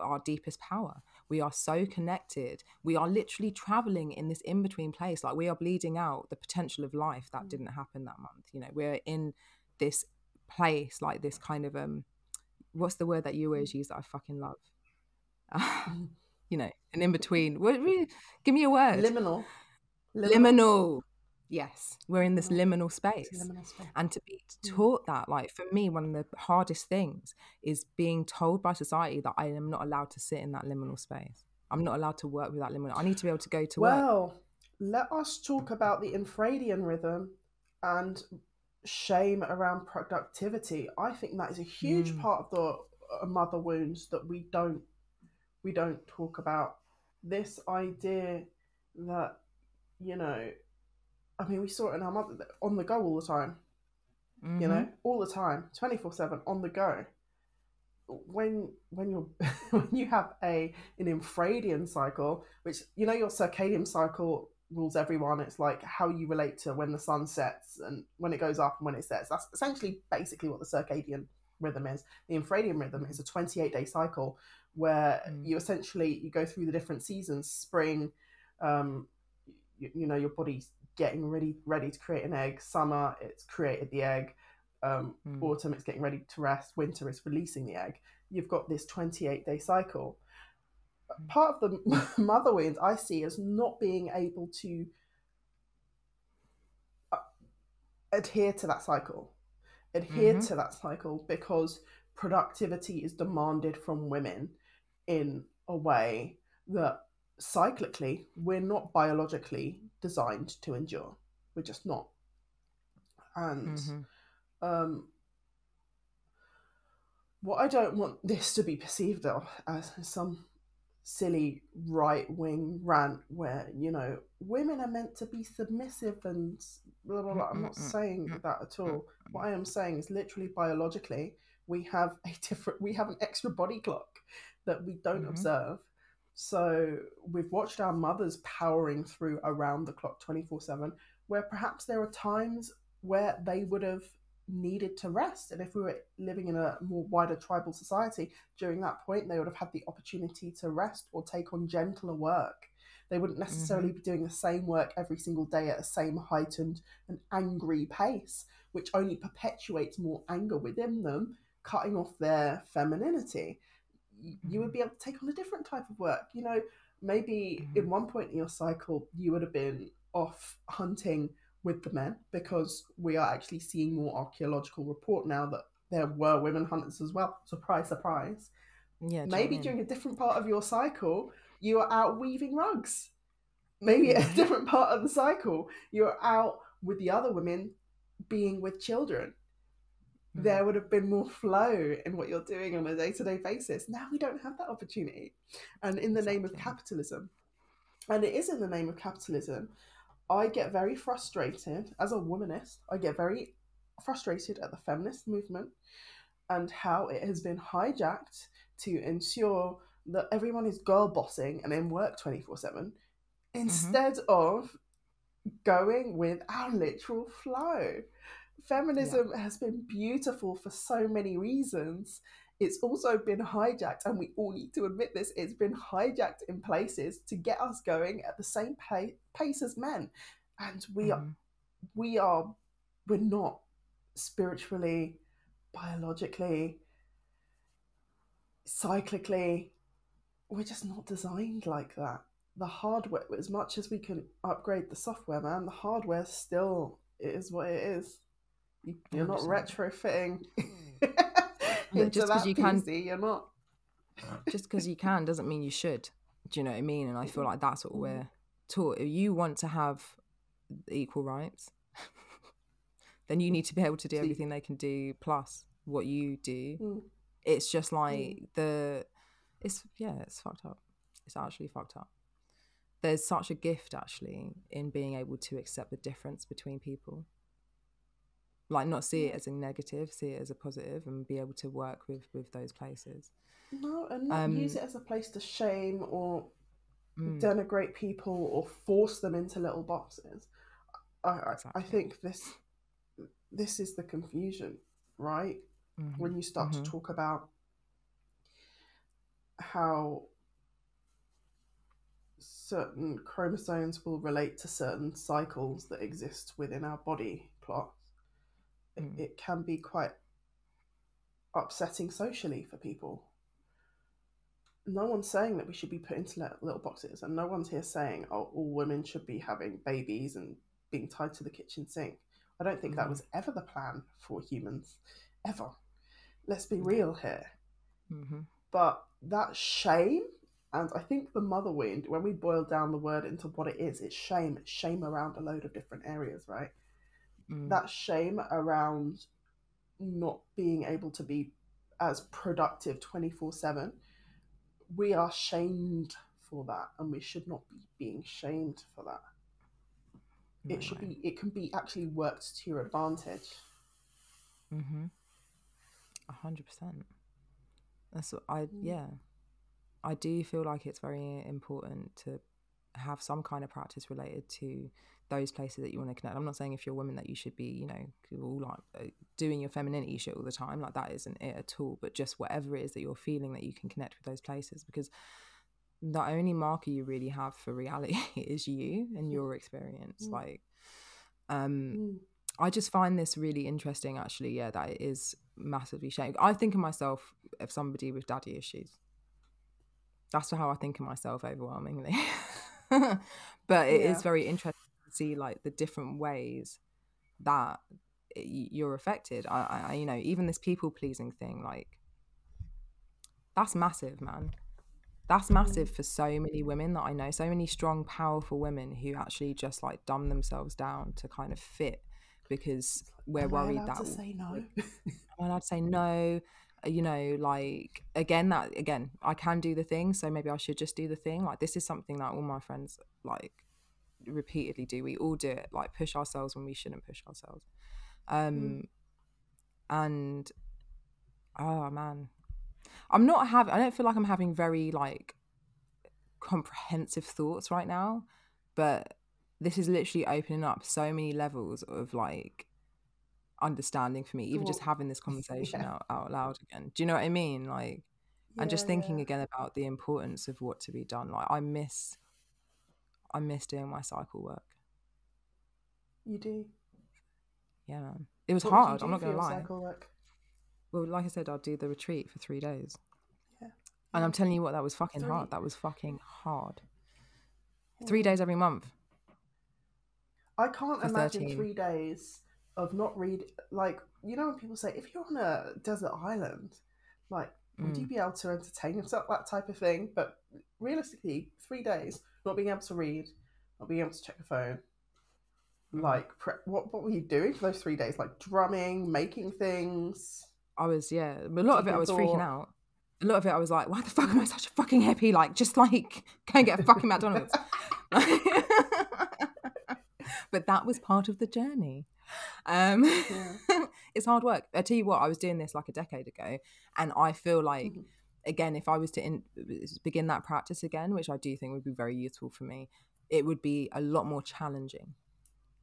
our deepest power. We are so connected. We are literally traveling in this in between place. Like we are bleeding out the potential of life that mm. didn't happen that month. You know, we're in this place, like this kind of um what's the word that you always mm. use that I fucking love? you know, an in between. What, really, give me a word.
liminal
liminal. Yes, we're in this
Oh,
liminal space.
liminal space.
And to be
Mm.
taught that, like for me, one of the hardest things is being told by society that I am not allowed to sit in that liminal space. I'm not allowed to work with that liminal. I need to be able to go to work.
Well, let us talk about the infradian rhythm and shame around productivity. I think that is a huge
Mm.
part of the uh, mother wounds that we don't we don't talk about. This idea that you know, I mean, we saw it in our mother on the go all the time. You
Mhm.
know, all the time, twenty four seven on the go. When when you're when you have a an infradian cycle, which you know your circadian cycle rules everyone. It's like how you relate to when the sun sets and when it goes up and when it sets. That's essentially basically what the circadian rhythm is. The infradian rhythm is a 28 day cycle where mm. you essentially you go through the different seasons. Spring, um, you, you, know, your body's getting ready ready to create an egg. Summer, it's created the egg. Um, mm. Autumn, it's getting ready to rest. Winter, it's releasing the egg. You've got this 28 day cycle part of the mother wound I see as not being able to uh, adhere to that cycle, adhere mm-hmm. to that cycle because productivity is demanded from women in a way that cyclically we're not biologically designed to endure. We're just not. And mm-hmm. um, what I don't want this to be perceived of as some silly right wing rant where you know women are meant to be submissive and blah blah blah. I'm not saying that at all. What I am saying is literally biologically we have a different we have an extra body clock that we don't mm-hmm. observe. So we've watched our mothers powering through around the clock 24 7, where perhaps there are times where they would have needed to rest. And if we were living in a more wider tribal society during that point, they would have had the opportunity to rest or take on gentler work. They wouldn't necessarily mm-hmm. be doing the same work every single day at the same heightened and angry pace, which only perpetuates more anger within them, cutting off their femininity. Mm-hmm. You would mm-hmm. be able to take on a different type of work. You know, maybe mm-hmm. in one point in your cycle, you would have been off hunting with the men because we are actually seeing more archaeological report now that there were women hunters as well. Surprise, surprise. Yeah. Maybe during a different part of your cycle, you are out weaving rugs. Maybe a different part of the cycle, you're out with the other women being with children. Mm-hmm. There would have been more flow in what you're doing on a day to day basis. Now we don't have that opportunity. And in the exactly. name of capitalism, and it is in the name of capitalism I get very frustrated as a womanist. I get very frustrated at the feminist movement and how it has been hijacked to ensure that everyone is girl bossing and in work 24 7 mm-hmm. instead mm-hmm. of going with our literal flow. Feminism yeah. has been beautiful for so many reasons it's also been hijacked, and we all need to admit this. It's been hijacked in places to get us going at the same pace as men, and we mm. are, mm-hmm. we are, we're not spiritually, biologically, cyclically. We're just not designed like that. The hardware, as much as we can upgrade the software, man, the hardware still is what it is. You're not retrofitting.
just because you can, you're not. just because you can doesn't mean you should. Do you know what I mean? And I feel like that's what mm. we're taught. If you want to have equal rights, then you need to be able to do everything they can do plus what you do. Mm. It's just like mm. the, it's yeah, it's fucked up. It's actually fucked up. There's such a gift actually in being able to accept the difference between people like not see it as a negative see it as a positive and be able to work with with those places
no and not um, use it as a place to shame or mm. denigrate people or force them into little boxes I, exactly. I think this this is the confusion right mm-hmm. when you start mm-hmm. to talk about how certain chromosomes will relate to certain cycles that exist within our body plot mm. it can be quite upsetting socially for people. No one's saying that we should be put into little boxes, and no one's here saying, oh, all women should be having babies and being tied to the kitchen sink. I don't think mm. that was ever the plan for humans, ever. Let's be real here. Mm-hmm. But that shame, and I think the mother wound, when we boil down the word into what it is, it's shame. It's shame around a load of different areas, right? Mm. that shame around not being able to be as productive 24 7 we are shamed for that and we should not be being shamed for that no it should way. be it can be actually worked to your advantage
mm-hmm a hundred percent that's what i mm. yeah i do feel like it's very important to have some kind of practice related to those places that you want to connect. I'm not saying if you're a woman that you should be, you know, all like uh, doing your femininity shit all the time. Like that isn't it at all. But just whatever it is that you're feeling that you can connect with those places because the only marker you really have for reality is you and your experience. Mm. Like, um, mm. I just find this really interesting. Actually, yeah, that it is massively shame. I think of myself as somebody with daddy issues. That's how I think of myself overwhelmingly. but it yeah. is very interesting see like the different ways that you're affected. I, I you know, even this people pleasing thing, like that's massive, man. That's mm. massive for so many women that I know, so many strong, powerful women who actually just like dumb themselves down to kind of fit because we're Am worried that.
To say no?
Allowed to say no. Uh, you know, like again, that again, I can do the thing, so maybe I should just do the thing. Like this is something that all my friends like repeatedly do. We all do it, like push ourselves when we shouldn't push ourselves. Um, mm. And oh man, I'm not having. I don't feel like I'm having very like comprehensive thoughts right now, but this is literally opening up so many levels of like understanding for me even just having this conversation yeah. out, out loud again do you know what i mean like yeah, and just thinking yeah. again about the importance of what to be done like i miss I miss doing my cycle work.
You do?
Yeah, man. It was what hard. I'm not going to lie. Cycle work? Well, like I said, I'd do the retreat for three days. Yeah. And I'm telling you what, that was fucking three. hard. That was fucking hard. Yeah. Three days every month.
I can't imagine 13. three days of not read like you know when people say if you're on a desert island, like would mm. you be able to entertain yourself that type of thing? But realistically, three days not being able to read, not being able to check the phone. Like, pre- what what were you doing for those three days? Like drumming, making things.
I was yeah, a lot of it I was freaking out. A lot of it I was like, why the fuck am I such a fucking hippie? Like, just like go and get a fucking McDonald's. but that was part of the journey. Um, yeah. it's hard work. I tell you what, I was doing this like a decade ago, and I feel like mm-hmm again, if I was to in, begin that practice again, which I do think would be very useful for me, it would be a lot more challenging.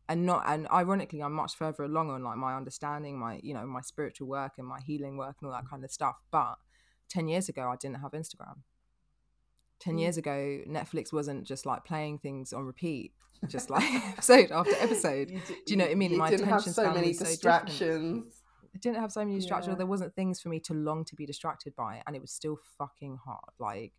And not, and ironically, I'm much further along on like my understanding, my you know, my spiritual work and my healing work and all that kind of stuff. But ten years ago, I didn't have Instagram. Ten mm. years ago, Netflix wasn't just like playing things on repeat, just like episode after episode. do, do, you know what I mean?
You my didn't have so many distractions.
So I didn't have so many distractions. Yeah. There wasn't things for me to long to be distracted by, and it was still fucking hard. Like,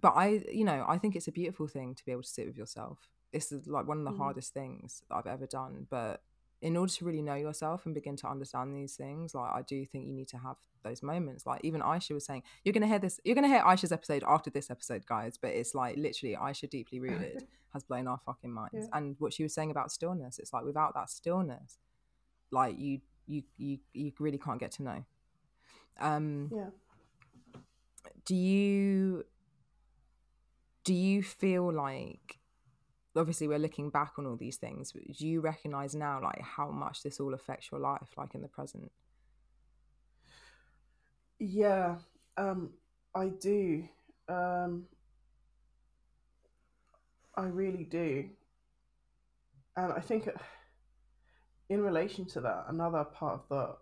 but I, you know, I think it's a beautiful thing to be able to sit with yourself. It's like one of the mm. hardest things I've ever done. But in order to really know yourself and begin to understand these things, like I do think you need to have those moments. Like even Aisha was saying, you're gonna hear this, you're gonna hear Aisha's episode after this episode, guys. But it's like literally Aisha deeply rooted has blown our fucking minds. Yeah. And what she was saying about stillness, it's like without that stillness, like you you you you really can't get to know. Um,
yeah.
Do you do you feel like obviously we're looking back on all these things do you recognize now like how much this all affects your life like in the present
yeah um i do um i really do and i think in relation to that, another part of the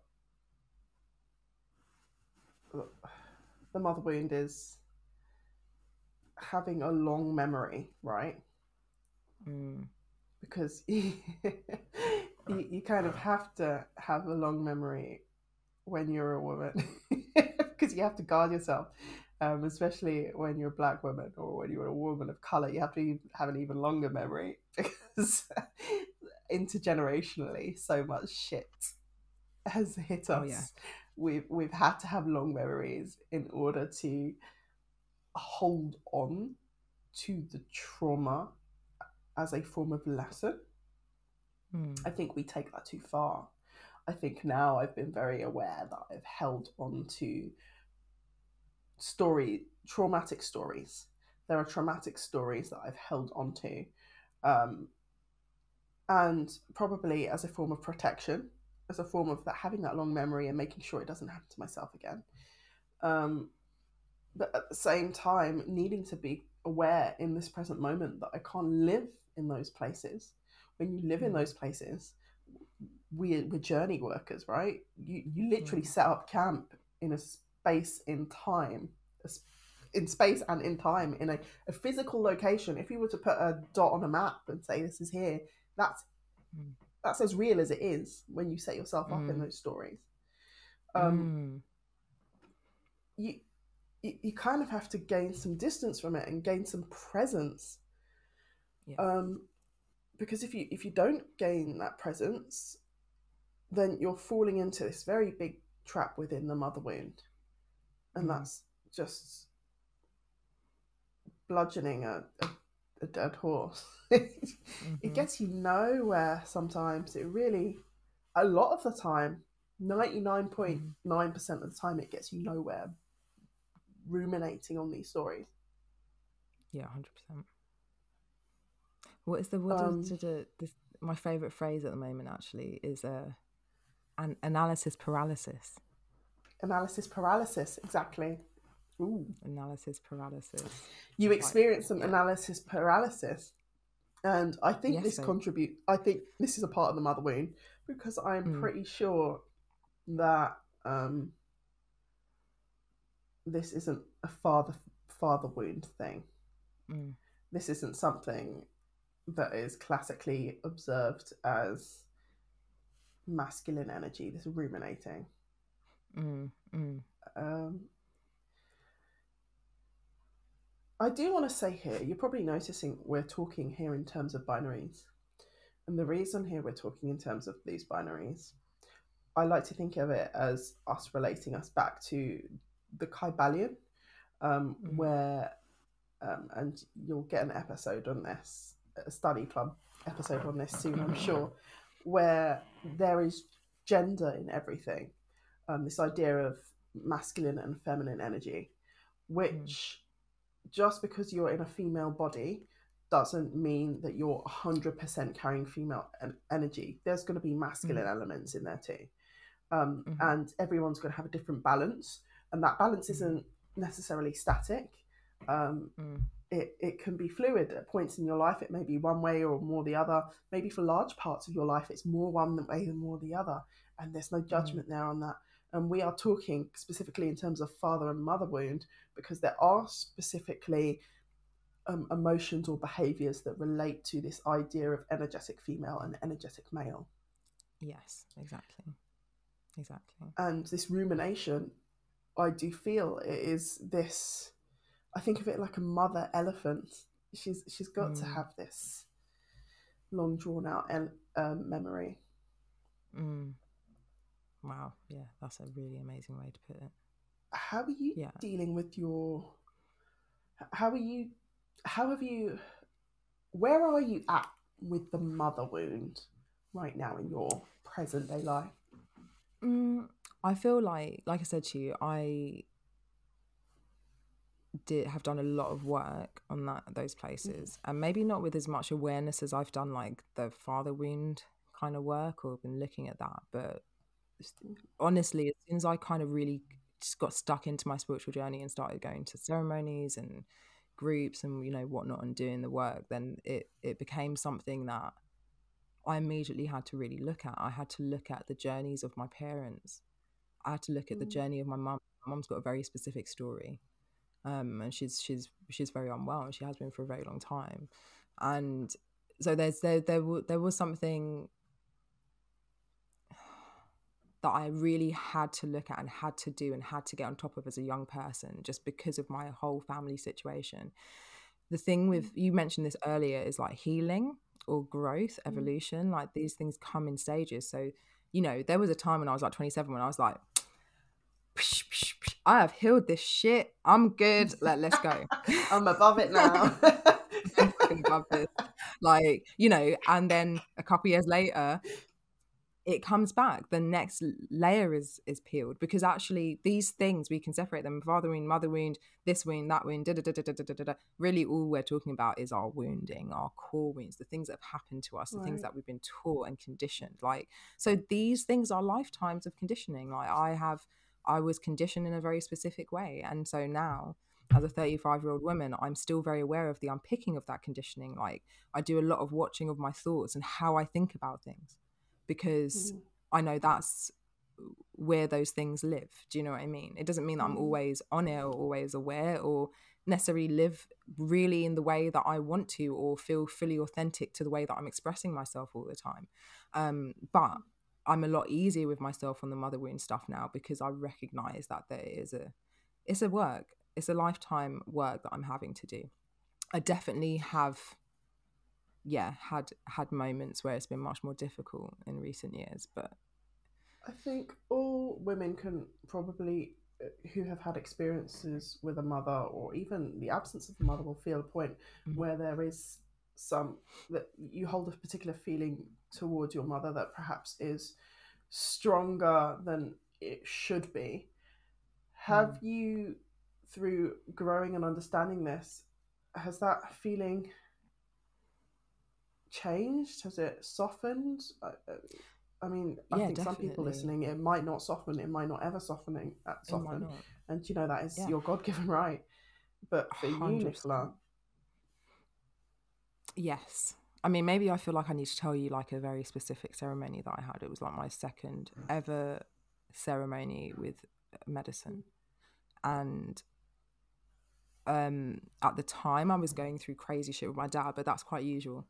the mother wound is having a long memory, right?
Mm.
Because you, you kind of have to have a long memory when you're a woman because you have to guard yourself, um, especially when you're a black woman or when you're a woman of color. You have to have an even longer memory because intergenerationally so much shit has hit us. Oh, yeah. We've we've had to have long memories in order to hold on to the trauma as a form of lesson.
Mm.
I think we take that too far. I think now I've been very aware that I've held on to story traumatic stories. There are traumatic stories that I've held on to um, and probably as a form of protection, as a form of that having that long memory and making sure it doesn't happen to myself again. Um, but at the same time, needing to be aware in this present moment that I can't live in those places. When you live in
Mm.
those places, we're, we're journey workers, right? You you literally
Mm.
set up camp in a space in time, in space and in time, in a, a physical location. If you were to put a dot on a map and say this is here, that's
Mm.
that's as real as it is when you set yourself up in
Mm.
those stories. Um,
Mm.
you, you you kind of have to gain some distance from it and gain some presence.
Yeah.
Um, because if you if you don't gain that presence, then you're falling into this very big trap within the mother wound, and
Mm.
that's just bludgeoning a, a, a dead horse. it
Mhm.
gets you nowhere sometimes. It really, a lot of the time, 99.9% of the time, it gets you nowhere ruminating on these stories.
Yeah, hundred percent. What is the what
Um,
is the, this, my favorite phrase at the moment? Actually, is uh, an analysis paralysis.
Analysis paralysis, exactly. Ooh.
Analysis paralysis.
You experience some
yeah.
analysis paralysis. And I think
Yes,
this
so-
contribute I think this is a part of the mother wound because I'm
Mm.
pretty sure that um, this isn't a father father wound thing.
Mm.
This isn't something that is classically observed as masculine energy, this ruminating.
Mm. Mm.
Um, I do want to say here, you're probably noticing we're talking here in terms of binaries. And the reason here we're talking in terms of these binaries, I like to think of it as us relating us back to the Kybalion, um,
Mhm.
where, um, and you'll get an episode on this, a study club episode on this soon, I'm sure, where there is gender in everything. Um, this idea of masculine and feminine energy, which just because you're in a female body doesn't mean that you're 100% carrying female en- energy. There's going to be masculine elements in there too. Um,
Mhm.
And everyone's going to have a different balance. And that balance
Mhm.
isn't necessarily static. Um,
Mm.
it, it can be fluid at points in your life. It may be one way or more the other. Maybe for large parts of your life, it's more one way than more the other. And there's no judgment there on that. And we are talking specifically in terms of father and mother wound because there are specifically um, emotions or behaviors that relate to this idea of energetic female and energetic male.
Yes, exactly. Exactly.
and this rumination i do feel it is this i think of it like a mother elephant she's she's got to
Mm.
have this long drawn out el- um, memory
Mm. Wow. Yeah, that's a really amazing way to put it.
how are you
Yeah.
dealing with your how are you how have you where are you at with the mother wound right now in your present day life
Mm, I feel like, like I said to you, I did have done a lot of work on that those places, and maybe not with as much awareness as I've done like the father wound kind of work or been looking at that. But honestly, as soon as I kind of really just got stuck into my spiritual journey and started going to ceremonies and groups and you know whatnot and doing the work, then it it became something that I immediately had to really look at. I had to look at the journeys of my parents. I had to look at the
Mm.
journey of my mum. My mum's got a very specific story, um, and she's she's she's very unwell, and she has been for a very long time. And so there's there there there was something that I really had to look at and had to do and had to get on top of as a young person, just because of my whole family situation. The thing with mm. you mentioned this earlier is like healing or growth, mm. evolution. Like these things come in stages. So you know, there was a time when I was like 27 when I was like, I have healed this shit. I'm good. Like, let's go.
i'm above it now
I'm above this. Like, you know, and then a couple years later, it comes back. The next layer is is peeled because actually these things we can separate them: father wound, mother wound, this wound, that wound. Da, da, da, da, da, da, da, da. Really, all we're talking about is our wounding, our core wounds, the things that have happened to us, the things that we've been taught and conditioned. Like, so these things are lifetimes of conditioning. Like, I have, I was conditioned in a very specific way, and so now as a 35 year old woman, I'm still very aware of the unpicking of that conditioning. Like, I do a lot of watching of my thoughts and how I think about things because mm. I know that's where those things live. Do you know what I mean? It doesn't mean that I'm mm. always on it or always aware or necessarily live really in the way that I want to or feel fully authentic to the way that I'm expressing myself all the time. Um, but I'm a lot easier with myself on the mother wound stuff now because I recognize that there is a it's a work, it's a lifetime work that I'm having to do. I definitely have yeah, had had moments where it's been much more difficult in recent years, but
I think all women can probably uh, who have had experiences with a mother or even the absence of a mother will feel a point mm-hmm. where there is some that you hold a particular feeling towards your mother that perhaps is stronger than it should be. Have mm. you, through growing and understanding this, has that feeling changed? Has it softened? I, I mean, I yeah, think definitely. some people listening, it might not soften, it might not ever softening, uh, soften, and you know that is yeah. your God given right. But for 100%. you, Nicola,
yes, I mean, maybe I feel like I need to tell you like a very specific ceremony that I had. It was like my second ever ceremony with medicine. And um, at the time, I was going through crazy shit with my dad, but that's quite usual.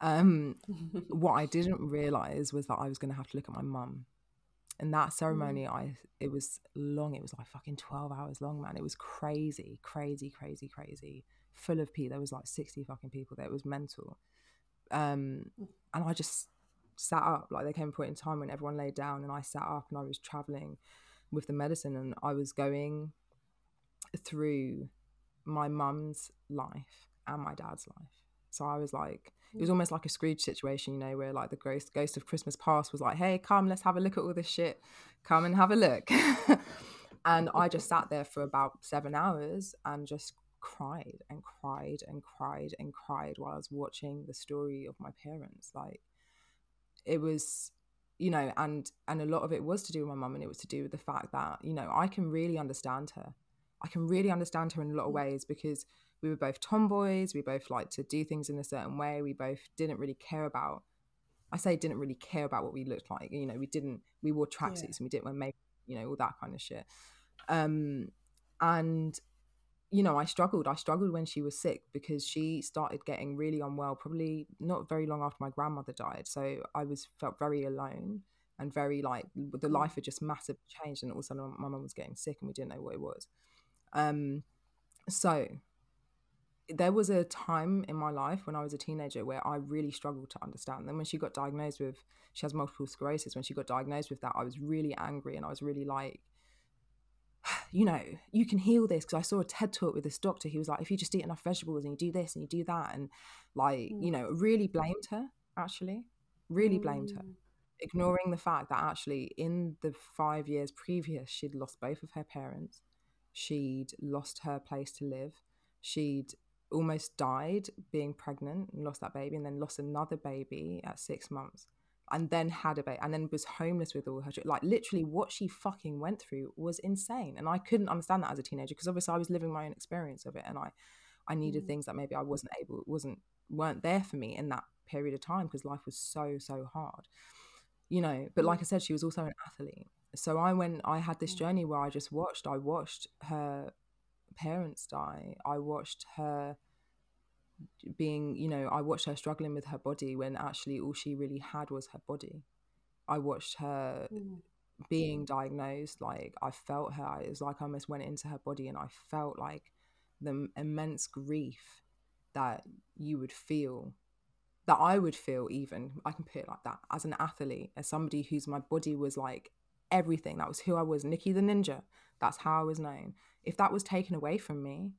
Um, what I didn't realize was that I was going to have to look at my mum. And that ceremony, mm. I it was long. It was like fucking twelve hours long, man. It was crazy, crazy, crazy, crazy. Full of people. There was like sixty fucking people there. It was mental. Um, and I just sat up. Like there came a point in time when everyone laid down, and I sat up, and I was traveling with the medicine, and I was going through my mum's life and my dad's life. So I was like, it was mm. almost like a Scrooge situation, you know, where like the ghost ghost of Christmas past was like, hey, come, let's have a look at all this shit. Come and have a look. and I just sat there for about seven hours and just cried and cried and cried and cried while I was watching the story of my parents. Like it was, you know, and and a lot of it was to do with my mum, and it was to do with the fact that you know I can really understand her. I can really understand her in a lot of mm. ways because we were both tomboys. We both liked to do things in a certain way. We both didn't really care about. I say didn't really care about what we looked like. You know, we didn't. We wore tracksuits yeah. and we didn't wear makeup. You know, all that kind of shit. Um, and you know, I struggled. I struggled when she was sick because she started getting really unwell, probably not very long after my grandmother died. So I was felt very alone and very like the mm. life had just massively changed, and all of a sudden my mum was getting sick, and we didn't know what it was. Um, so there was a time in my life when I was a teenager where I really struggled to understand. Then when she got diagnosed with, she has multiple sclerosis. When she got diagnosed with that, I was really angry, and I was really like you know, you can heal this because I saw a TED talk with this doctor. He was like, if you just eat enough vegetables and you do this and you do that, and like, mm. you know, really blamed her, actually, really blamed her, mm. ignoring the fact that actually in the five years previous, she'd lost both of her parents, she'd lost her place to live, she'd almost died being pregnant and lost that baby, and then lost another baby at six months and then had a baby and then was homeless with all her like literally what she fucking went through was insane. And i couldn't understand that as a teenager because obviously i was living my own experience of it and i i needed mm. things that maybe i wasn't able wasn't weren't there for me in that period of time because life was so so hard you know. But like mm. i said she was also an athlete so i went i had this mm. journey where i just watched i watched her parents die i watched her being you know i watched her struggling with her body when actually all she really had was her body i watched her mm. being diagnosed like i felt her it was like i almost went into her body and i felt like the immense grief that you would feel that i would feel even i can put it like that as an athlete as somebody whose my body was like everything. That was who i was. Nikki the ninja. That's how i was known. If that was taken away from me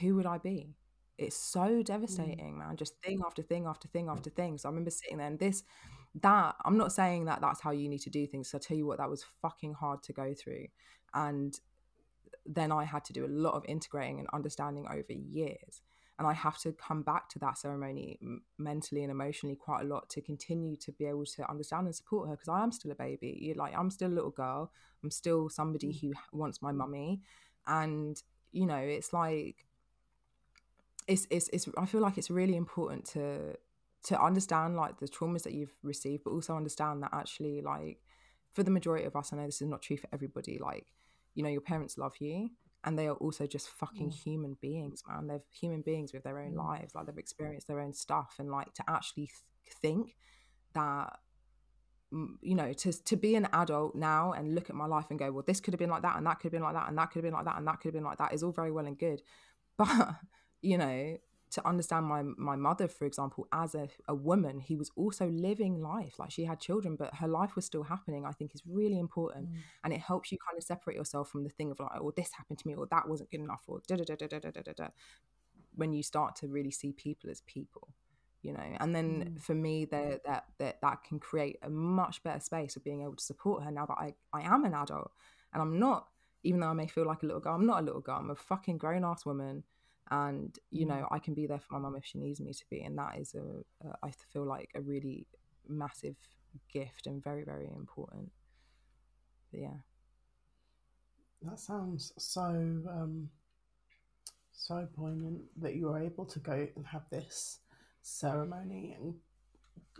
who would i be? It's so mm. devastating mm. man. Just thing after thing after thing after thing. So i remember sitting there and this that i'm not saying that that's how you need to do things so i tell you what that was fucking hard to go through. And then i had to do a lot of integrating and understanding over years and i have to come back to that ceremony m- mentally and emotionally quite a lot to continue to be able to understand and support her because i am still a baby like i'm still a little girl i'm still somebody mm. who wants my mummy and you know, it's like it's it's it's I feel like it's really important to to understand like the traumas that you've received, but also understand that actually like for the majority of us, I know this is not true for everybody, like, you know, your parents love you and they are also just fucking mm. human beings, man. They're human beings with their own mm. lives, like they've experienced their own stuff, and like to actually th- think that you know to to be an adult now and look at my life and go well this could have been like that and that could have been like that and that could have been like that and that could have been like that is all very well and good but you know to understand my my mother for example as a, a woman who was also living life like she had children but her life was still happening i think is really important mm. and it helps you kind of separate yourself from the thing of like oh this happened to me or that wasn't good enough or da da da da da da da da when you start to really see people as people you know and then mm. for me that that that that can create a much better space of being able to support her now that i i am an adult and i'm not even though i may feel like a little girl i'm not a little girl i'm a fucking grown ass woman and you know mm. i can be there for my mum if she needs me to be and that is a, a I feel like a really massive gift and very very important but yeah
that sounds so um so poignant that you were able to go and have this ceremony and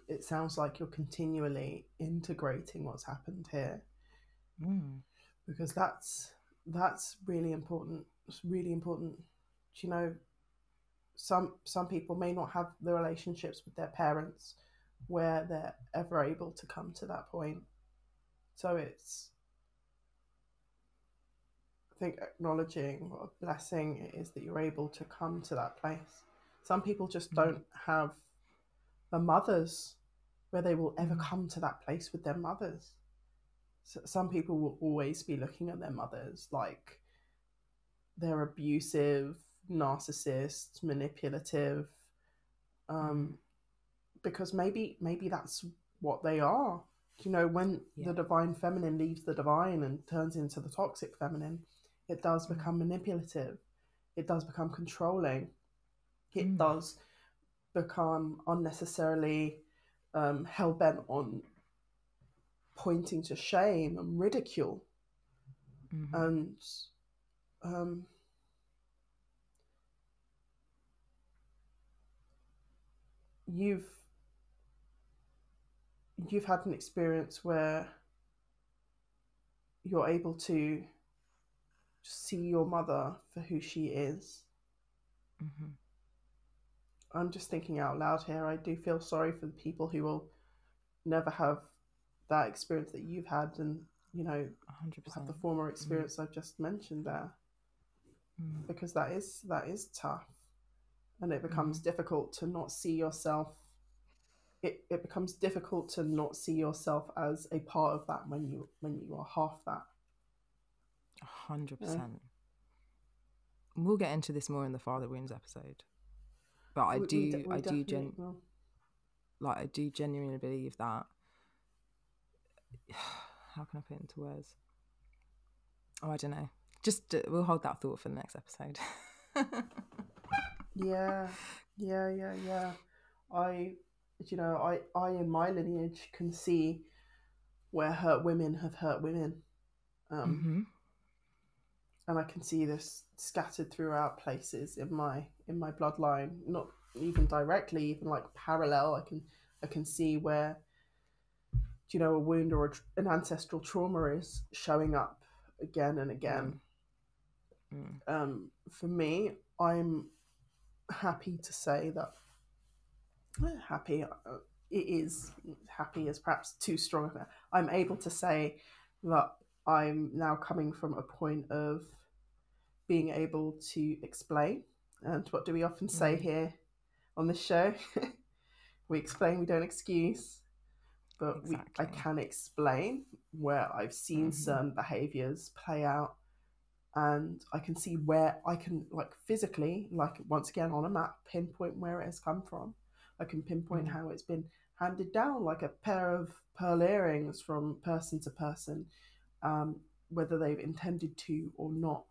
it sounds like you're continually integrating what's happened here mm. because that's that's really important it's really important you know some some people may not have the relationships with their parents where they're ever able to come to that point so it's i think acknowledging what a blessing it is that you're able to come to that place some people just mm. don't have the mothers where they will ever mm. come to that place with their mothers so some people will always be looking at their mothers like they're abusive narcissist, manipulative, um, because maybe maybe that's what they are. You know, when yeah. the divine feminine leaves the divine and turns into the toxic feminine, it does mm. become manipulative. It does become controlling. It mm. does become unnecessarily um, hell bent on pointing to shame and ridicule. Mm-hmm. And um, you've you've had an experience where you're able to see your mother for who she is. Mm-hmm. I'm just thinking out loud here. I do feel sorry for the people who will never have that experience that you've had, and you know, 100%. have the former mm-hmm. experience mm-hmm. I've just mentioned there, mm-hmm. because that is that is tough and it becomes mm-hmm. difficult to not see yourself it, it becomes difficult to not see yourself as a part of that when you when you are half that.
A hundred percent. We'll get into this more in the father wounds episode but i we, do we de- i do gen will. like i do genuinely believe that how can i put it into words? Oh i don't know. Just uh, we'll hold that thought for the next episode
Yeah, yeah, yeah, yeah. I, you know, I, I in my lineage can see where hurt women have hurt women, um, mm-hmm. and I can see this scattered throughout places in my in my bloodline. Not even directly, even like parallel. I can I can see where, you know, a wound or a, an ancestral trauma is showing up again and again. Mm. Um, for me, I'm happy to say that happy uh, it is happy is perhaps too strong i'm able to say that i'm now coming from a point of being able to explain and what do we often say mm. here on this show we explain we don't excuse but exactly. we, i can explain where i've seen mm-hmm. certain behaviors play out and I can see where I can like physically, like once again on a map, pinpoint where it has come from. I can pinpoint mm. how it's been handed down, like a pair of pearl earrings from person to person, um, whether they've intended to or not.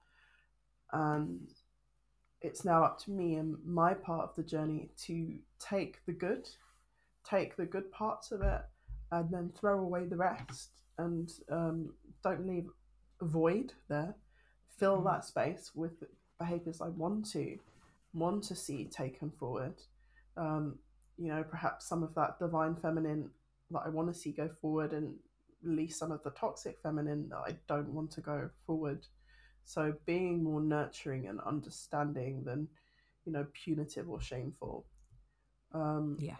And it's now up to me and my part of the journey to take the good, take the good parts of it, and then throw away the rest, and um, don't leave a void there fill mm. that space with behaviors I want to want to see taken forward. Um, you know, perhaps some of that divine feminine that I want to see go forward and release some of the toxic feminine that I don't want to go forward. So being more nurturing and understanding than, you know, punitive or shameful. Um,
yeah.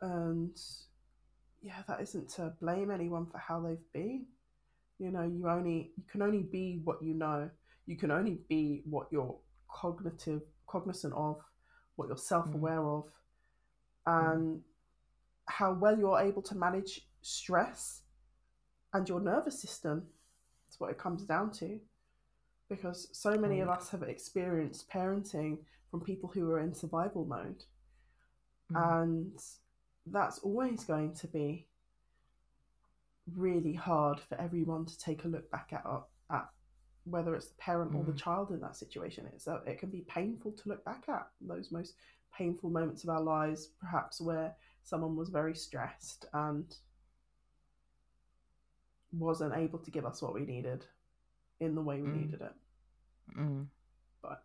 And yeah, that isn't to blame anyone for how they've been. You know, you only you can only be what you know. You can only be what you're cognitive cognizant of, what you're self aware mm. of, and mm. how well you're able to manage stress and your nervous system. That's what it comes down to. Because so many of us have experienced parenting from people who are in survival mode. Mm. And that's always going to be really hard for everyone to take a look back at, at whether it's the parent mm. or the mm. child in that situation. It's a, it can be painful to look back at those most painful moments of our lives, perhaps where someone was very stressed and wasn't able to give us what we needed in the way we mm. needed it.
Mm.
But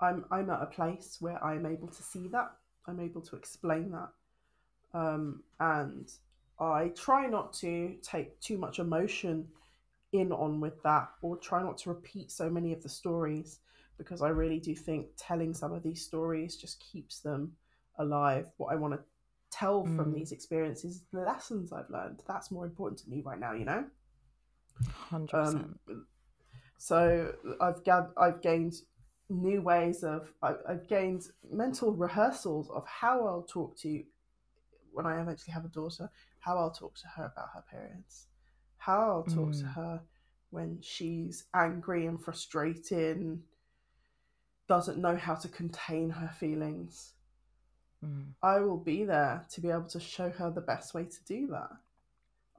I'm I'm at a place where I'm able to see that. I'm able to explain that, um, and I try not to take too much emotion in on with that, or try not to repeat so many of the stories because I really do think telling some of these stories just keeps them alive. What I want to tell mm. from these experiences, the lessons I've learned. That's more important to me right now, you know.
Hundred um.
So I've gathered, I've gained new ways of I, I've gained mental rehearsals of how I'll talk to when I eventually have a daughter, how I'll talk to her about her periods, how I'll talk mm. to her when she's angry and frustrated, doesn't know how to contain her feelings.
Mm.
I will be there to be able to show her the best way to do that.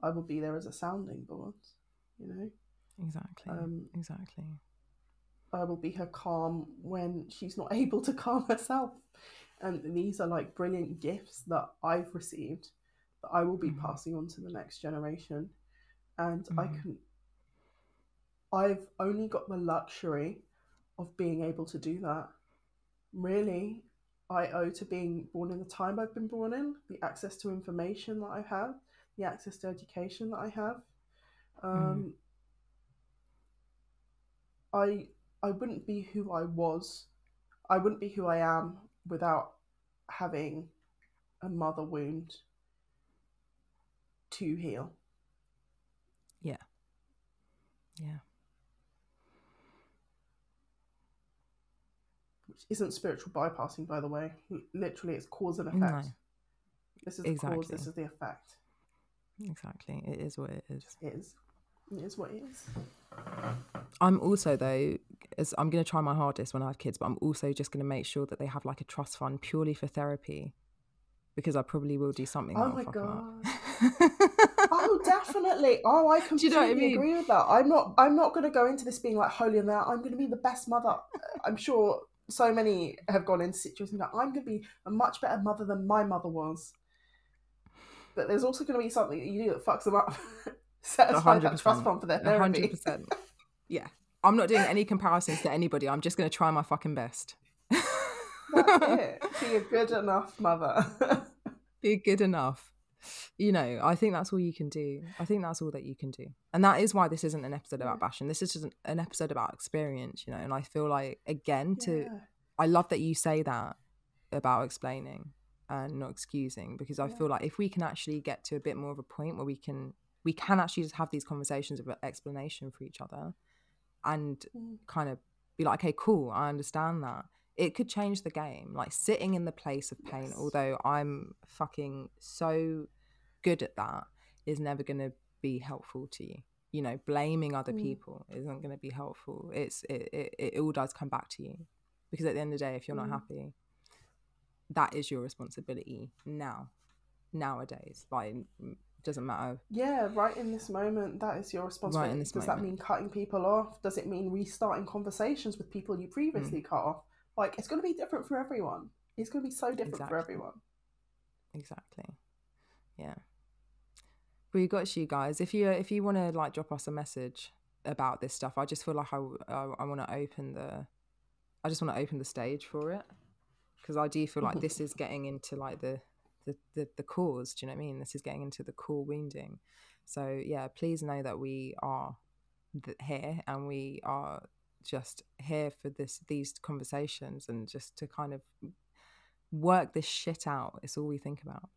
I will be there as a sounding board you know
exactly um, exactly
i will be her calm when she's not able to calm herself and these are like brilliant gifts that i've received that i will be mm-hmm. passing on to the next generation and mm-hmm. i can i've only got the luxury of being able to do that really i owe to being born in the time i've been born in the access to information that i have the access to education that i have um, mm. I I wouldn't be who I was. I wouldn't be who I am without having a mother wound to heal.
Yeah. Yeah.
Which isn't spiritual bypassing, by the way. Literally, it's cause and effect. No. This is exactly. the cause, this is the effect.
Exactly. It is what it is.
It is. It is what it is.
I'm also though, as I'm going to try my hardest when I have kids, but I'm also just going to make sure that they have like a trust fund purely for therapy, because I probably will do something.
Oh my god. Oh, definitely. Oh, I completely you know I mean? agree with that. I'm not. I'm not going to go into this being like holy and that. I'm going to be the best mother. Uh, I'm sure so many have gone into situations that I'm going to be a much better mother than my mother was. But there's also going to be something that you do that fucks them up. 100%, that trust fund for their therapy. 100%.
yeah. I'm not doing any comparisons to anybody. I'm just going to try my fucking best.
That's it. Be a good enough mother.
Be good enough. You know, I think that's all you can do. I think that's all that you can do. And that is why this isn't an episode about bashing. This is just an, an episode about experience, you know. And I feel like, again, to, yeah. I love that you say that about explaining and not excusing because I yeah. feel like if we can actually get to a bit more of a point where we can we can actually just have these conversations of explanation for each other and mm. kind of be like okay cool i understand that it could change the game like sitting in the place of pain yes. although i'm fucking so good at that is never going to be helpful to you you know blaming other mm. people isn't going to be helpful it's it, it, it all does come back to you because at the end of the day if you're mm. not happy that is your responsibility now nowadays like doesn't matter.
Yeah, right in this moment, that is your responsibility. Right Does moment. that mean cutting people off? Does it mean restarting conversations with people you previously mm. cut off? Like, it's going to be different for everyone. It's going to be so different exactly. for everyone.
Exactly. Yeah. We got you guys. If you if you want to like drop us a message about this stuff, I just feel like I I, I want to open the I just want to open the stage for it because I do feel like this is getting into like the, the the the cause. Do you know what I mean? This is getting into the core wounding. So yeah, please know that we are th- here and we are just here for this these conversations and just to kind of work this shit out. It's all we think about.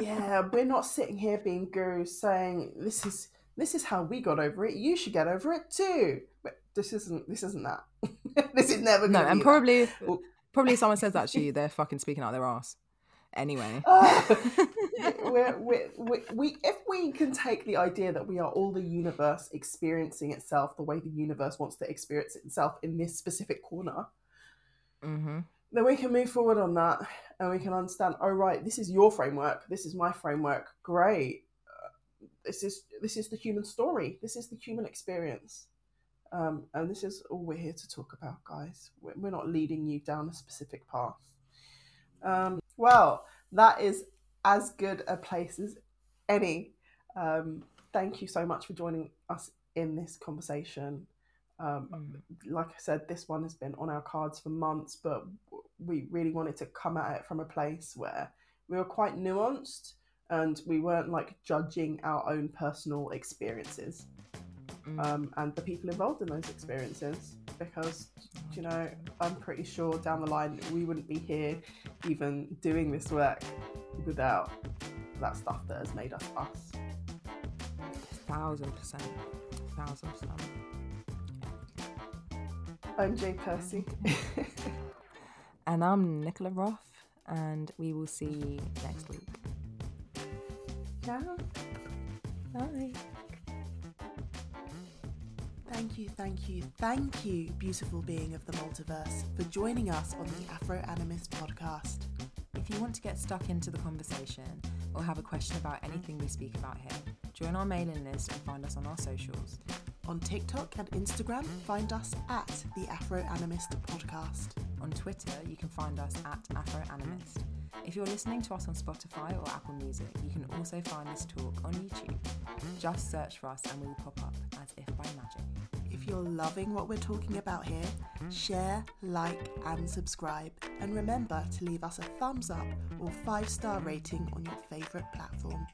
yeah, we're not sitting here being gurus saying this is this is how we got over it. You should get over it too. But this isn't this isn't that. this is never
no, and probably
that.
probably someone says that to you, they're fucking speaking out their ass. Anyway,
uh, we're, we're, we we if we can take the idea that we are all the universe experiencing itself the way the universe wants to experience itself in this specific corner,
mm-hmm.
then we can move forward on that and we can understand. Oh right, this is your framework. This is my framework. Great. Uh, this is this is the human story. This is the human experience. Um, and this is all we're here to talk about, guys. We're, we're not leading you down a specific path. Um, well, that is as good a place as any. Um, thank you so much for joining us in this conversation. Um, mm. Like I said, this one has been on our cards for months, but we really wanted to come at it from a place where we were quite nuanced and we weren't like judging our own personal experiences mm. um, and the people involved in those experiences because you know i'm pretty sure down the line we wouldn't be here even doing this work without that stuff that has made us us.
Thousand percent. Thousand percent.
I'm jay percy.
And i'm nicola roth and we will see you next week.
Ciao.
Bye.
Thank you, thank you, thank you, beautiful being of the multiverse, for joining us on the Afro Animist podcast.
If you want to get stuck into the conversation or have a question about anything we speak about here, join our mailing list and find us on our socials.
On TikTok and Instagram, find us at the Afro Animist podcast.
On Twitter, you can find us at Afro Animist. If you're listening to us on Spotify or Apple Music, you can also find this talk on YouTube. Just search for us and we will pop up as if by magic.
If you're loving what we're talking about here, share, like, and subscribe. And remember to leave us a thumbs up or five star rating on your favourite platform.